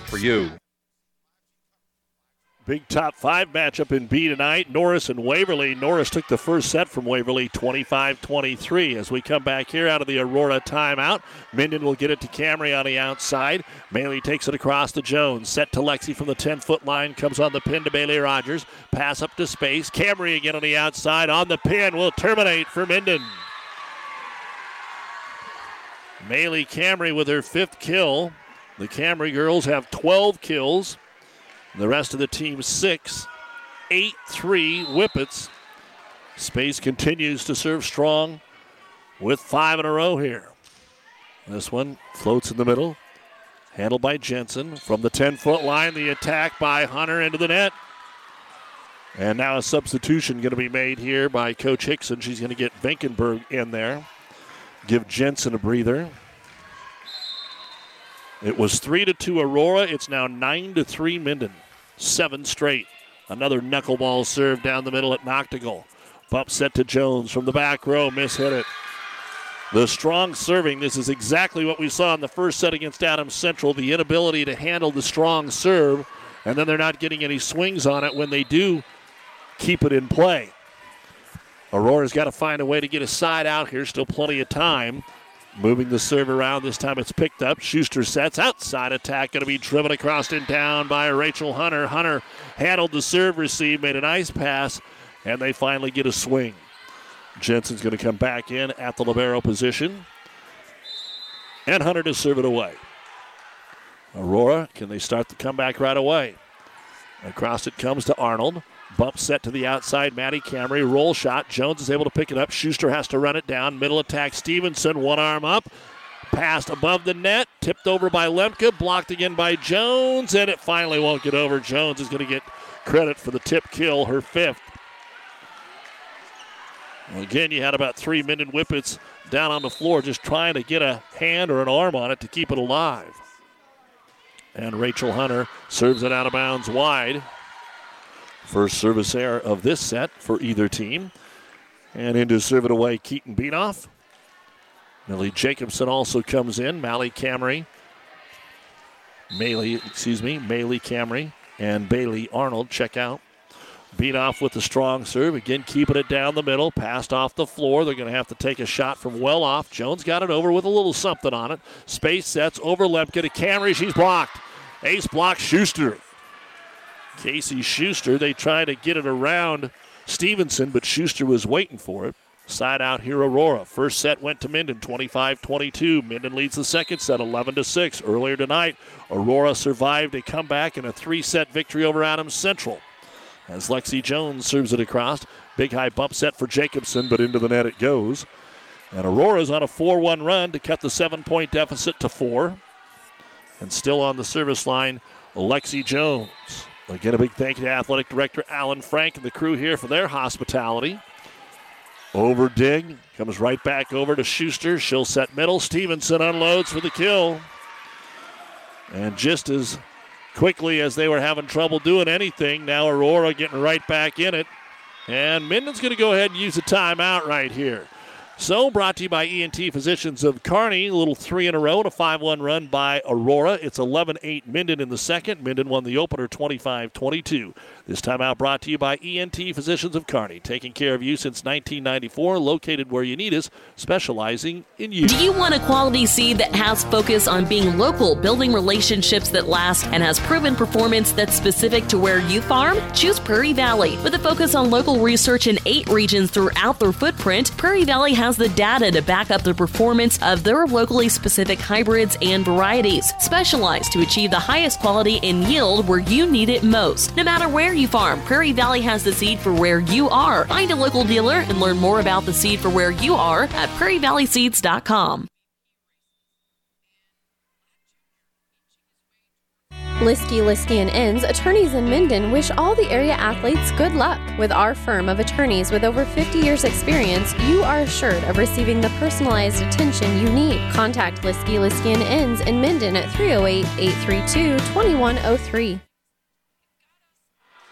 for you. Big top five matchup in B tonight. Norris and Waverly. Norris took the first set from Waverly 25 23. As we come back here out of the Aurora timeout, Minden will get it to Camry on the outside. Bailey takes it across to Jones. Set to Lexi from the 10 foot line. Comes on the pin to Bailey Rogers. Pass up to space. Camry again on the outside. On the pin will terminate for Minden. Maley Camry with her fifth kill. The Camry girls have 12 kills. The rest of the team, six. 8 3 Whippets. Space continues to serve strong with five in a row here. This one floats in the middle. Handled by Jensen from the 10 foot line. The attack by Hunter into the net. And now a substitution going to be made here by Coach Hickson. She's going to get Vinkenberg in there. Give Jensen a breather. It was three to two Aurora. It's now nine to three Minden. Seven straight. Another knuckleball serve down the middle at Noctigal. Bump set to Jones from the back row. Miss hit it. The strong serving. This is exactly what we saw in the first set against Adams Central. The inability to handle the strong serve, and then they're not getting any swings on it when they do keep it in play. Aurora's got to find a way to get a side out here. Still plenty of time. Moving the serve around. This time it's picked up. Schuster sets outside attack. Going to be driven across in town by Rachel Hunter. Hunter handled the serve receive, made a nice pass, and they finally get a swing. Jensen's going to come back in at the Libero position. And Hunter to serve it away. Aurora, can they start the comeback right away? Across it comes to Arnold. Bump set to the outside. Maddie Camry. Roll shot. Jones is able to pick it up. Schuster has to run it down. Middle attack. Stevenson. One arm up. Passed above the net, tipped over by Lemke, blocked again by Jones, and it finally won't get over. Jones is going to get credit for the tip kill, her fifth. Well, again, you had about three Minden Whippets down on the floor just trying to get a hand or an arm on it to keep it alive. And Rachel Hunter serves it out of bounds wide. First service error of this set for either team. And into serve it away, Keaton Beanoff. Millie Jacobson also comes in. Mally Camry. Maley, excuse me, Maley Camry and Bailey Arnold check out. Beat off with the strong serve. Again, keeping it down the middle. Passed off the floor. They're going to have to take a shot from well off. Jones got it over with a little something on it. Space sets over Lemke to Camry. She's blocked. Ace block Schuster. Casey Schuster, they try to get it around Stevenson, but Schuster was waiting for it. Side out here, Aurora. First set went to Minden, 25 22. Minden leads the second set, 11 6. Earlier tonight, Aurora survived a comeback and a three set victory over Adams Central. As Lexi Jones serves it across, big high bump set for Jacobson, but into the net it goes. And Aurora's on a 4 1 run to cut the seven point deficit to four. And still on the service line, Lexi Jones. Again, a big thank you to Athletic Director Alan Frank and the crew here for their hospitality. Over dig, comes right back over to Schuster. She'll set middle. Stevenson unloads for the kill. And just as quickly as they were having trouble doing anything, now Aurora getting right back in it. And Minden's going to go ahead and use a timeout right here. So, brought to you by ENT Physicians of Kearney. A little three in a row and a 5 1 run by Aurora. It's 11 8 Minden in the second. Minden won the opener 25 22. This time out brought to you by ENT Physicians of Kearney, taking care of you since 1994, located where you need us, specializing in you. Do you want a quality seed that has focus on being local, building relationships that last, and has proven performance that's specific to where you farm? Choose Prairie Valley. With a focus on local research in eight regions throughout their footprint, Prairie Valley has the data to back up the performance of their locally specific hybrids and varieties, specialized to achieve the highest quality and yield where you need it most. No matter where you farm, Prairie Valley has the seed for where you are. Find a local dealer and learn more about the seed for where you are at prairievalleyseeds.com. Liskey, Liskey and Inns, attorneys in Minden wish all the area athletes good luck. With our firm of attorneys with over 50 years experience, you are assured of receiving the personalized attention you need. Contact Liskey, Liskey and Inns in Minden at 308-832-2103.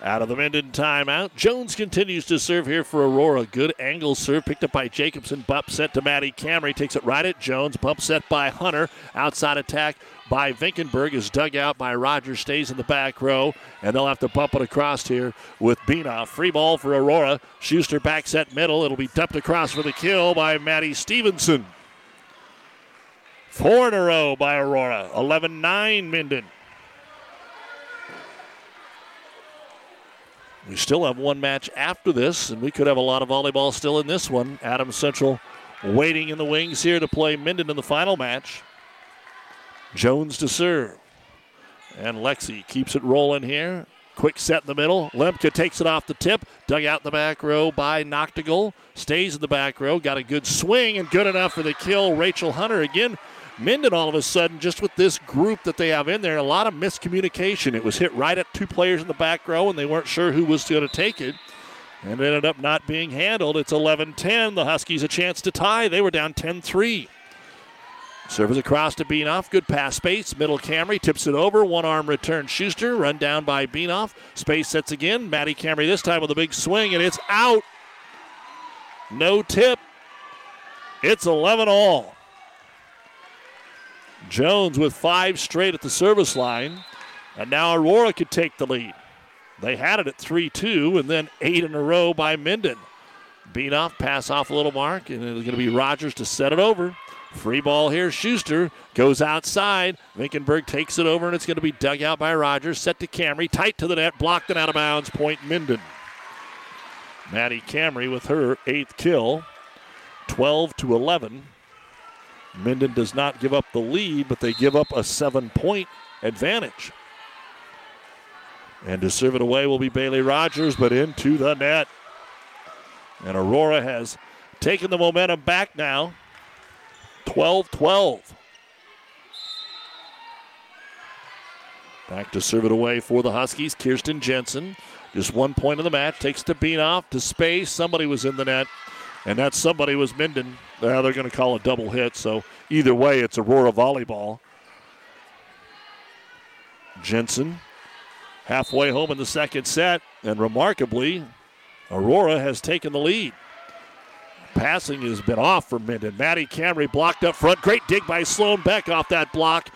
Out of the Minden timeout. Jones continues to serve here for Aurora. Good angle serve picked up by Jacobson. Bump set to Maddie Camry. Takes it right at Jones. Bump set by Hunter. Outside attack by Vinkenberg is dug out by Rogers. Stays in the back row. And they'll have to bump it across here with Beanoff. Free ball for Aurora. Schuster back set middle. It'll be dumped across for the kill by Maddie Stevenson. Four in a row by Aurora. 11 9 Minden. We still have one match after this, and we could have a lot of volleyball still in this one. Adams Central waiting in the wings here to play Minden in the final match. Jones to serve. And Lexi keeps it rolling here. Quick set in the middle. Lemke takes it off the tip. Dug out the back row by Noctigal. Stays in the back row. Got a good swing and good enough for the kill. Rachel Hunter again Minden all of a sudden, just with this group that they have in there, a lot of miscommunication. It was hit right at two players in the back row, and they weren't sure who was going to take it. And it ended up not being handled. It's 11 10. The Huskies a chance to tie. They were down 10 3. Serves across to Beanoff. Good pass space. Middle Camry tips it over. One arm return. Schuster run down by Beanoff. Space sets again. Maddie Camry this time with a big swing, and it's out. No tip. It's 11 all. Jones with five straight at the service line. And now Aurora could take the lead. They had it at 3 2 and then eight in a row by Minden. Beanoff, pass off a little mark, and it's going to be Rogers to set it over. Free ball here. Schuster goes outside. Vinkenberg takes it over, and it's going to be dug out by Rogers. Set to Camry. Tight to the net. Blocked and out of bounds. Point Minden. Maddie Camry with her eighth kill. 12 to 11. Minden does not give up the lead, but they give up a seven point advantage. And to serve it away will be Bailey Rogers, but into the net. And Aurora has taken the momentum back now. 12 12. Back to serve it away for the Huskies. Kirsten Jensen, just one point of the match, takes the bean off to space. Somebody was in the net, and that somebody was Minden. Now they're going to call a double hit, so either way, it's Aurora volleyball. Jensen halfway home in the second set, and remarkably, Aurora has taken the lead. Passing has been off for Minden. Maddie Camry blocked up front. Great dig by Sloan Beck off that block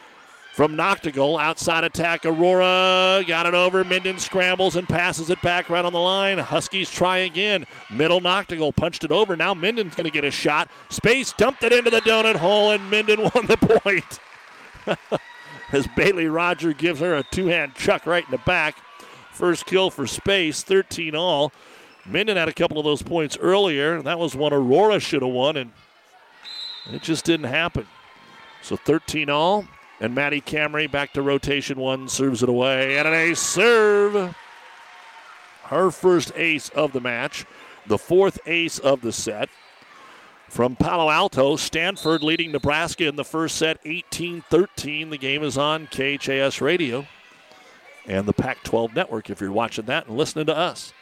from Noctigal. Outside attack, Aurora got it over. Minden scrambles and passes it back right on the line. Huskies try again. Middle Noctigal punched it over. Now Minden's going to get a shot. Space dumped it into the donut hole, and Minden won the point. As Bailey Roger gives her a two hand chuck right in the back. First kill for Space, 13 all. Minden had a couple of those points earlier. That was one Aurora should have won, and it just didn't happen. So 13 all. And Maddie Camry back to rotation one, serves it away. And an ace serve. Her first ace of the match, the fourth ace of the set. From Palo Alto, Stanford leading Nebraska in the first set 18 13. The game is on KHAS Radio and the Pac 12 network if you're watching that and listening to us.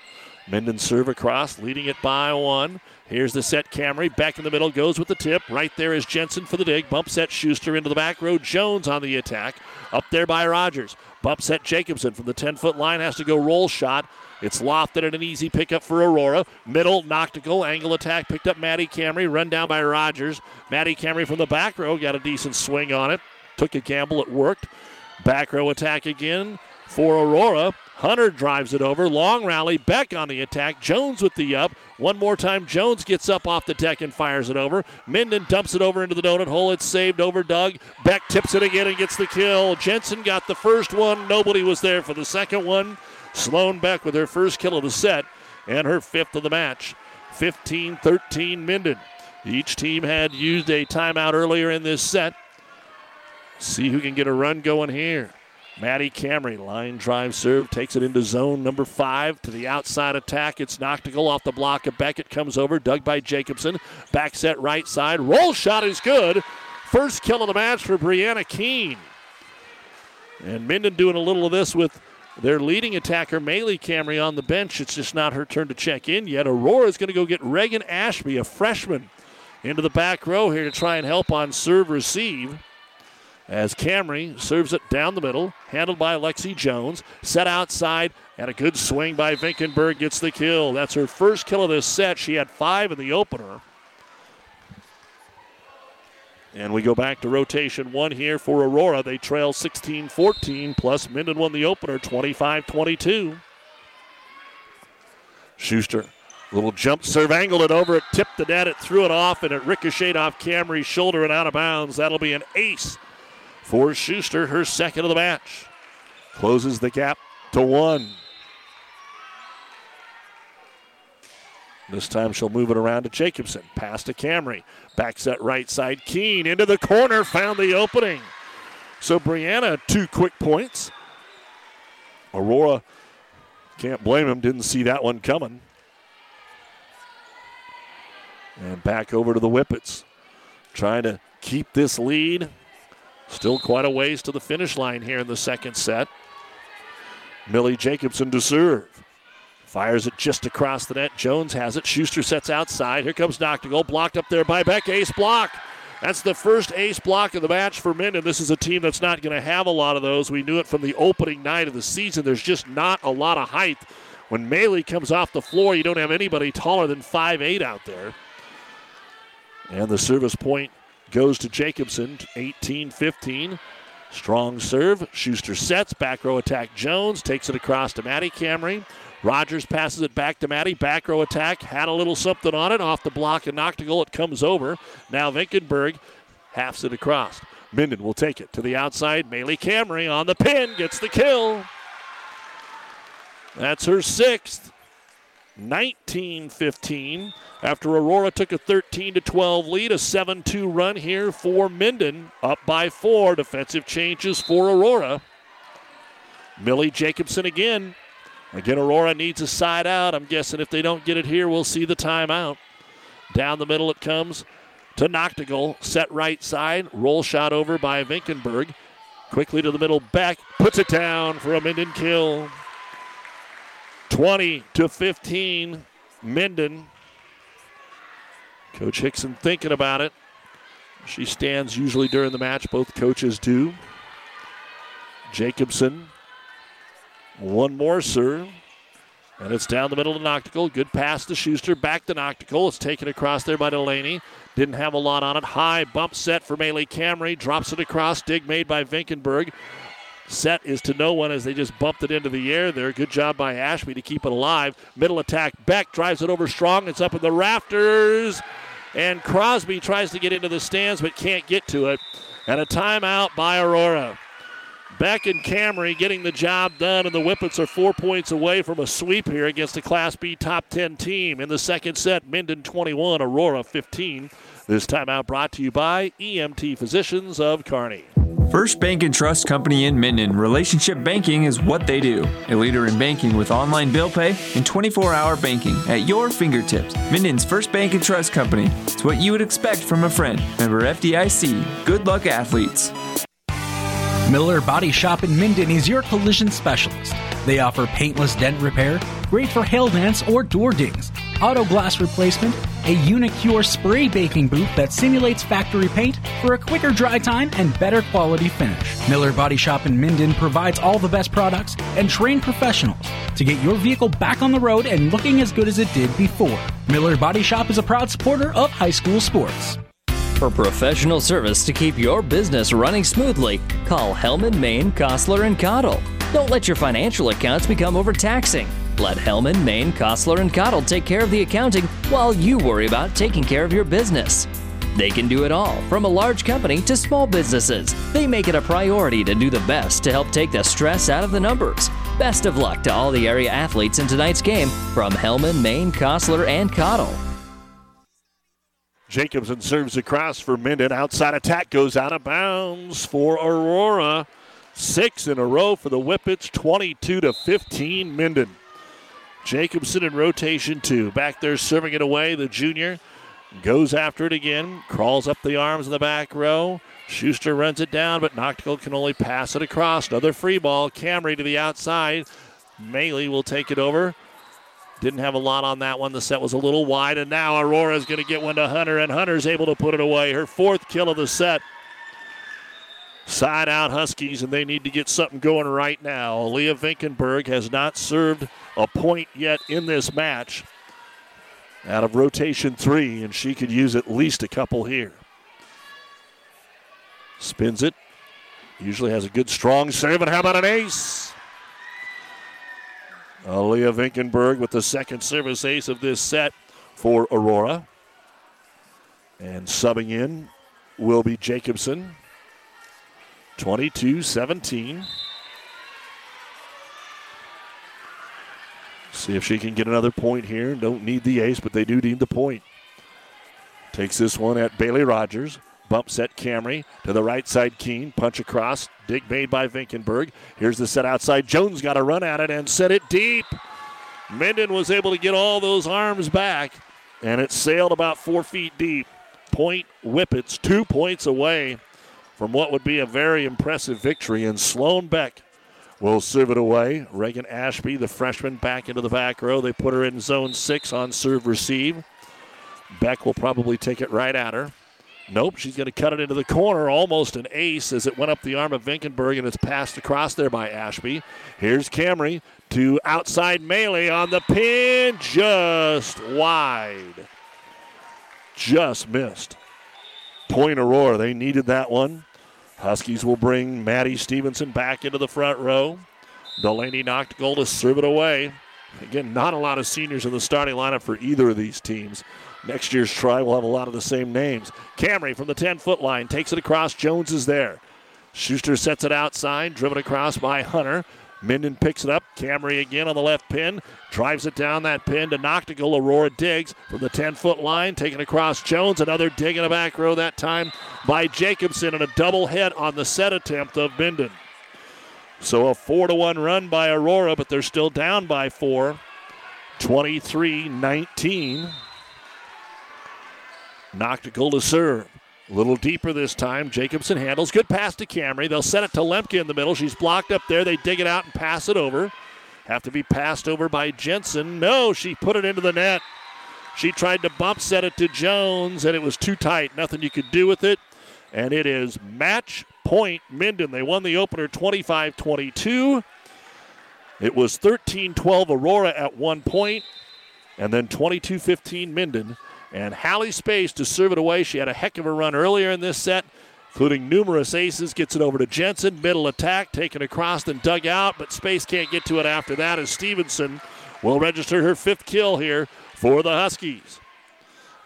Minden serve across, leading it by one. Here's the set Camry. Back in the middle, goes with the tip. Right there is Jensen for the dig. Bump set Schuster into the back row. Jones on the attack. Up there by Rogers. Bump set Jacobson from the 10 foot line. Has to go roll shot. It's lofted and an easy pickup for Aurora. Middle, Noctigal, angle attack, picked up Maddie Camry, run down by Rogers. Maddie Camry from the back row got a decent swing on it. Took a gamble, it worked. Back row attack again for Aurora. Hunter drives it over. Long rally. Beck on the attack. Jones with the up. One more time. Jones gets up off the deck and fires it over. Minden dumps it over into the donut hole. It's saved overdug. Beck tips it again and gets the kill. Jensen got the first one. Nobody was there for the second one. Sloan Beck with her first kill of the set and her fifth of the match. 15 13 Minden. Each team had used a timeout earlier in this set. See who can get a run going here. Maddie Camry, line drive serve, takes it into zone number five to the outside attack. It's Noctigal off the block of Beckett, comes over, dug by Jacobson. Back set right side. Roll shot is good. First kill of the match for Brianna Keene. And Minden doing a little of this with their leading attacker, Maylee Camry, on the bench. It's just not her turn to check in yet. Aurora is going to go get Reagan Ashby, a freshman, into the back row here to try and help on serve receive as Camry serves it down the middle, handled by Lexi Jones. Set outside, and a good swing by Vinkenberg gets the kill. That's her first kill of this set. She had five in the opener. And we go back to rotation one here for Aurora. They trail 16 14, plus Minden won the opener 25 22. Schuster, little jump serve, angled it over, it tipped the net, it threw it off, and it ricocheted off Camry's shoulder and out of bounds. That'll be an ace for Schuster, her second of the match. Closes the gap to one. This time she'll move it around to Jacobson. Pass to Camry. Back set right side. Keene into the corner. Found the opening. So Brianna, two quick points. Aurora, can't blame him, didn't see that one coming. And back over to the Whippets. Trying to keep this lead. Still quite a ways to the finish line here in the second set. Millie Jacobson to serve. Fires it just across the net. Jones has it. Schuster sets outside. Here comes Noctigal. Blocked up there by Beck. Ace block. That's the first ace block of the match for Minden. This is a team that's not going to have a lot of those. We knew it from the opening night of the season. There's just not a lot of height. When Melee comes off the floor, you don't have anybody taller than 5'8 out there. And the service point goes to Jacobson, 18 15. Strong serve. Schuster sets. Back row attack. Jones takes it across to Maddie Camry. Rogers passes it back to Maddie. Back row attack. Had a little something on it. Off the block and Noctigal. It comes over. Now Vinkenberg halves it across. Minden will take it to the outside. Maylee Camry on the pin. Gets the kill. That's her sixth. 19 15 after Aurora took a 13 12 lead, a 7 2 run here for Minden, up by four. Defensive changes for Aurora. Millie Jacobson again. Again, Aurora needs a side out. I'm guessing if they don't get it here, we'll see the timeout. Down the middle it comes to Noctigal. Set right side. Roll shot over by Vinkenberg. Quickly to the middle, back, puts it down for a Minden kill. 20 to 15, Minden. Coach Hickson thinking about it. She stands usually during the match, both coaches do. Jacobson, one more serve. And it's down the middle to Noctigal. Good pass to Schuster. Back to Noctigal. It's taken across there by Delaney. Didn't have a lot on it. High bump set for Maley Camry. Drops it across. Dig made by Vinkenberg. Set is to no one as they just bumped it into the air there. Good job by Ashby to keep it alive. Middle attack. Beck drives it over strong. It's up in the rafters. And Crosby tries to get into the stands but can't get to it. And a timeout by Aurora. Beck and Camry getting the job done, and the Whippets are four points away from a sweep here against a Class B top 10 team. In the second set, Minden 21, Aurora 15. This timeout brought to you by ENT Physicians of Kearney. First Bank and Trust Company in Minden. Relationship banking is what they do. A leader in banking with online bill pay and 24 hour banking at your fingertips. Minden's First Bank and Trust Company. It's what you would expect from a friend. Member FDIC. Good luck, athletes. Miller Body Shop in Minden is your collision specialist. They offer paintless dent repair, great for hail dents or door dings, auto glass replacement, a Unicure spray baking booth that simulates factory paint for a quicker dry time and better quality finish. Miller Body Shop in Minden provides all the best products and trained professionals to get your vehicle back on the road and looking as good as it did before. Miller Body Shop is a proud supporter of high school sports. For professional service to keep your business running smoothly, call Hellman, Maine, Kostler, and Cottle. Don't let your financial accounts become overtaxing. Let Hellman, Maine, Kostler, and Cottle take care of the accounting while you worry about taking care of your business. They can do it all, from a large company to small businesses. They make it a priority to do the best to help take the stress out of the numbers. Best of luck to all the area athletes in tonight's game from Hellman, Maine, Kostler, and Cottle. Jacobson serves across for Minden. Outside attack goes out of bounds for Aurora. Six in a row for the Whippets, 22 to 15 Minden. Jacobson in rotation two. Back there serving it away. The junior goes after it again. Crawls up the arms in the back row. Schuster runs it down, but Noctigal can only pass it across. Another free ball. Camry to the outside. Maley will take it over. Didn't have a lot on that one. The set was a little wide, and now Aurora is going to get one to Hunter, and Hunter's able to put it away. Her fourth kill of the set. Side out Huskies, and they need to get something going right now. Leah Vinkenberg has not served a point yet in this match out of rotation three, and she could use at least a couple here. Spins it. Usually has a good strong serve, and how about an ace? Aaliyah Vinkenberg with the second service ace of this set for Aurora. And subbing in will be Jacobson. 22 17. See if she can get another point here. Don't need the ace, but they do need the point. Takes this one at Bailey Rogers. Bump set Camry to the right side. Keene punch across. Dig made by Vinkenberg. Here's the set outside. Jones got a run at it and set it deep. Minden was able to get all those arms back, and it sailed about four feet deep. Point Whippets, two points away from what would be a very impressive victory. And Sloan Beck will serve it away. Reagan Ashby, the freshman, back into the back row. They put her in zone six on serve receive. Beck will probably take it right at her. Nope, she's going to cut it into the corner, almost an ace as it went up the arm of Vinkenberg and it's passed across there by Ashby. Here's Camry to outside Maley on the pin, just wide. Just missed. Point Aurora, they needed that one. Huskies will bring Maddie Stevenson back into the front row. Delaney Noctigal to serve it away. Again, not a lot of seniors in the starting lineup for either of these teams. Next year's try will have a lot of the same names. Camry from the 10 foot line takes it across. Jones is there. Schuster sets it outside, driven across by Hunter. Minden picks it up. Camry again on the left pin. Drives it down that pin to Noctigal. Aurora digs from the 10 foot line. Taken across Jones. Another dig in the back row that time by Jacobson and a double hit on the set attempt of Minden. So a 4 to 1 run by Aurora, but they're still down by 4. 23 19. Noctigal to serve. A little deeper this time. Jacobson handles. Good pass to Camry. They'll set it to Lemke in the middle. She's blocked up there. They dig it out and pass it over. Have to be passed over by Jensen. No, she put it into the net. She tried to bump set it to Jones, and it was too tight. Nothing you could do with it. And it is match point Minden. They won the opener 25 22. It was 13 12 Aurora at one point, and then 22 15 Minden. And Hallie Space to serve it away. She had a heck of a run earlier in this set, including numerous aces. Gets it over to Jensen. Middle attack, taken across and dug out, but Space can't get to it after that as Stevenson will register her fifth kill here for the Huskies.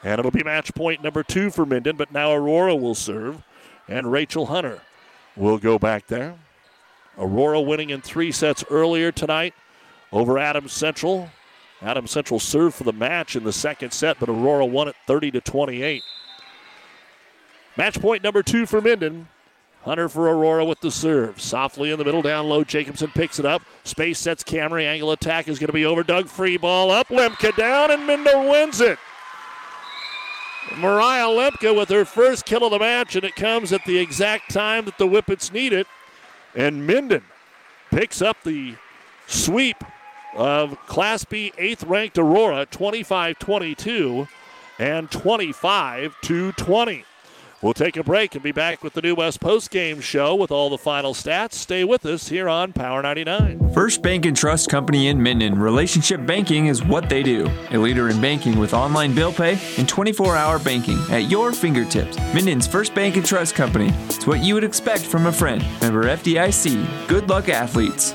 And it'll be match point number two for Minden, but now Aurora will serve, and Rachel Hunter will go back there. Aurora winning in three sets earlier tonight over Adams Central. Adams Central served for the match in the second set, but Aurora won it 30 to 28. Match point number two for Minden. Hunter for Aurora with the serve. Softly in the middle, down low. Jacobson picks it up. Space sets Camry. Angle attack is going to be over. Doug free ball up. Lemke down, and Minden wins it. Mariah Lemke with her first kill of the match, and it comes at the exact time that the Whippets need it. And Minden picks up the sweep of Class B 8th ranked Aurora 25 22 and 25 20. We'll take a break and be back with the New West Post Game Show with all the final stats. Stay with us here on Power 99. First Bank and Trust Company in Minden. Relationship banking is what they do. A leader in banking with online bill pay and 24 hour banking at your fingertips. Minden's First Bank and Trust Company. It's what you would expect from a friend. Member FDIC. Good luck, athletes.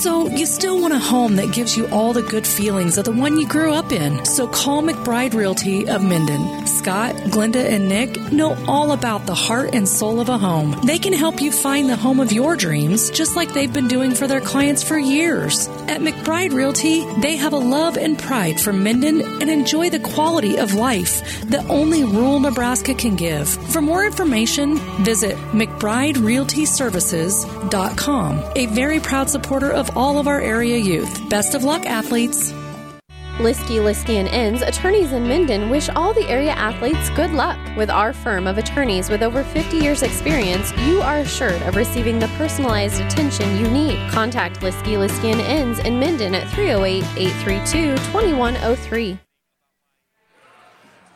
So, you still want a home that gives you all the good feelings of the one you grew up in. So, call McBride Realty of Minden. Scott, Glenda, and Nick know all about the heart and soul of a home. They can help you find the home of your dreams, just like they've been doing for their clients for years. At McBride Realty, they have a love and pride for Minden and enjoy the quality of life that only rural Nebraska can give. For more information, visit McBrideRealtyServices.com. A very proud supporter of all of our area youth. Best of luck, athletes. Liskey, Liskey and Inns, attorneys in Minden, wish all the area athletes good luck. With our firm of attorneys with over 50 years' experience, you are assured of receiving the personalized attention you need. Contact Liskey, Liskey and Inns in Minden at 308 832 2103.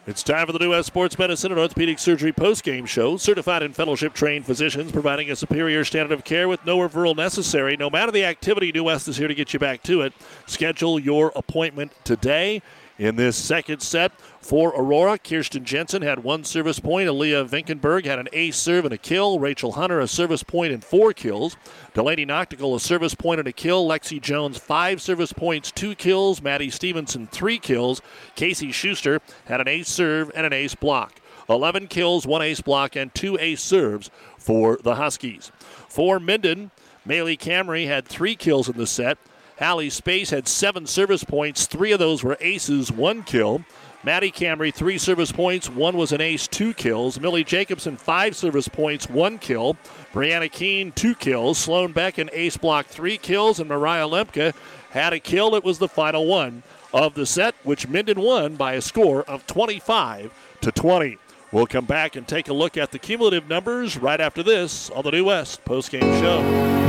It's time for the New West Sports Medicine and Orthopedic Surgery post-game show. Certified and fellowship-trained physicians providing a superior standard of care with no referral necessary. No matter the activity, New West is here to get you back to it. Schedule your appointment today. In this second set for Aurora, Kirsten Jensen had one service point. Aaliyah Vinkenberg had an ace serve and a kill. Rachel Hunter, a service point and four kills. Delaney Noctigal, a service point and a kill. Lexi Jones, five service points, two kills. Maddie Stevenson, three kills. Casey Schuster had an ace serve and an ace block. 11 kills, one ace block, and two ace serves for the Huskies. For Minden, Maylee Camry had three kills in the set. Hallie Space had seven service points. Three of those were aces, one kill. Maddie Camry, three service points. One was an ace, two kills. Millie Jacobson, five service points, one kill. Brianna Keene, two kills. Sloan Beck, an ace block, three kills. And Mariah Lemke had a kill. It was the final one of the set, which Minden won by a score of 25 to 20. We'll come back and take a look at the cumulative numbers right after this on the New West postgame show.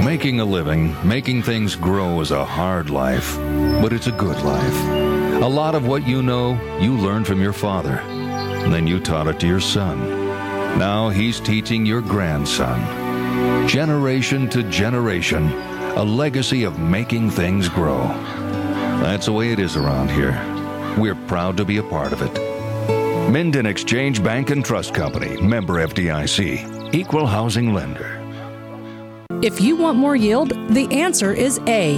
Making a living, making things grow is a hard life, but it's a good life. A lot of what you know, you learned from your father. Then you taught it to your son. Now he's teaching your grandson. Generation to generation, a legacy of making things grow. That's the way it is around here. We're proud to be a part of it. Minden Exchange Bank and Trust Company, member FDIC, equal housing lender. If you want more yield, the answer is A.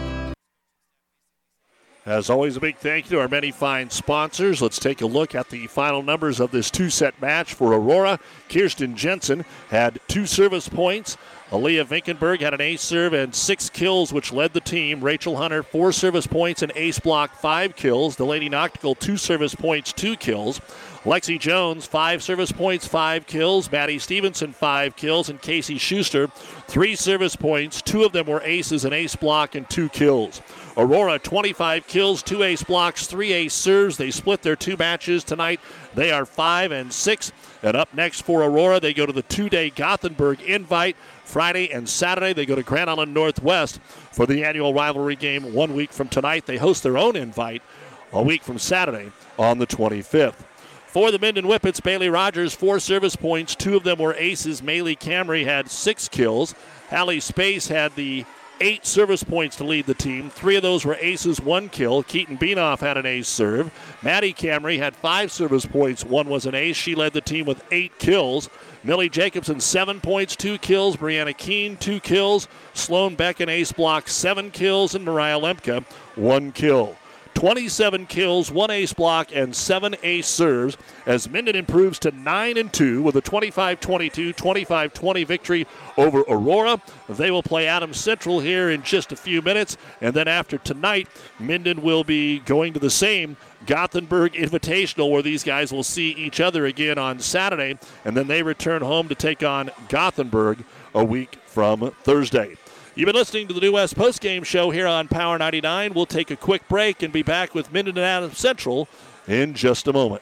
As always, a big thank you to our many fine sponsors. Let's take a look at the final numbers of this two set match for Aurora. Kirsten Jensen had two service points. Aaliyah Vinkenberg had an ace serve and six kills, which led the team. Rachel Hunter, four service points and ace block, five kills. The Lady Noctigal, two service points, two kills. Lexi Jones, five service points, five kills. Maddie Stevenson, five kills. And Casey Schuster, three service points. Two of them were aces, an ace block, and two kills. Aurora, 25 kills, two ace blocks, three ace serves. They split their two matches tonight. They are five and six. And up next for Aurora, they go to the two day Gothenburg invite. Friday and Saturday, they go to Grand Island Northwest for the annual rivalry game one week from tonight. They host their own invite a week from Saturday on the 25th. For the Minden Whippets, Bailey Rogers, four service points. Two of them were aces. Maylee Camry had six kills. Hallie Space had the eight service points to lead the team. Three of those were aces, one kill. Keaton Beanoff had an ace serve. Maddie Camry had five service points. One was an ace. She led the team with eight kills. Millie Jacobson, seven points, two kills. Brianna Keene, two kills. Sloan Beck, an ace block, seven kills. And Mariah Lemke, one kill. 27 kills, one ace block, and seven ace serves as Minden improves to 9 and 2 with a 25 22, 25 20 victory over Aurora. They will play Adams Central here in just a few minutes, and then after tonight, Minden will be going to the same Gothenburg Invitational where these guys will see each other again on Saturday, and then they return home to take on Gothenburg a week from Thursday. You've been listening to the New West Postgame Show here on Power 99. We'll take a quick break and be back with Minden and Adams Central in just a moment.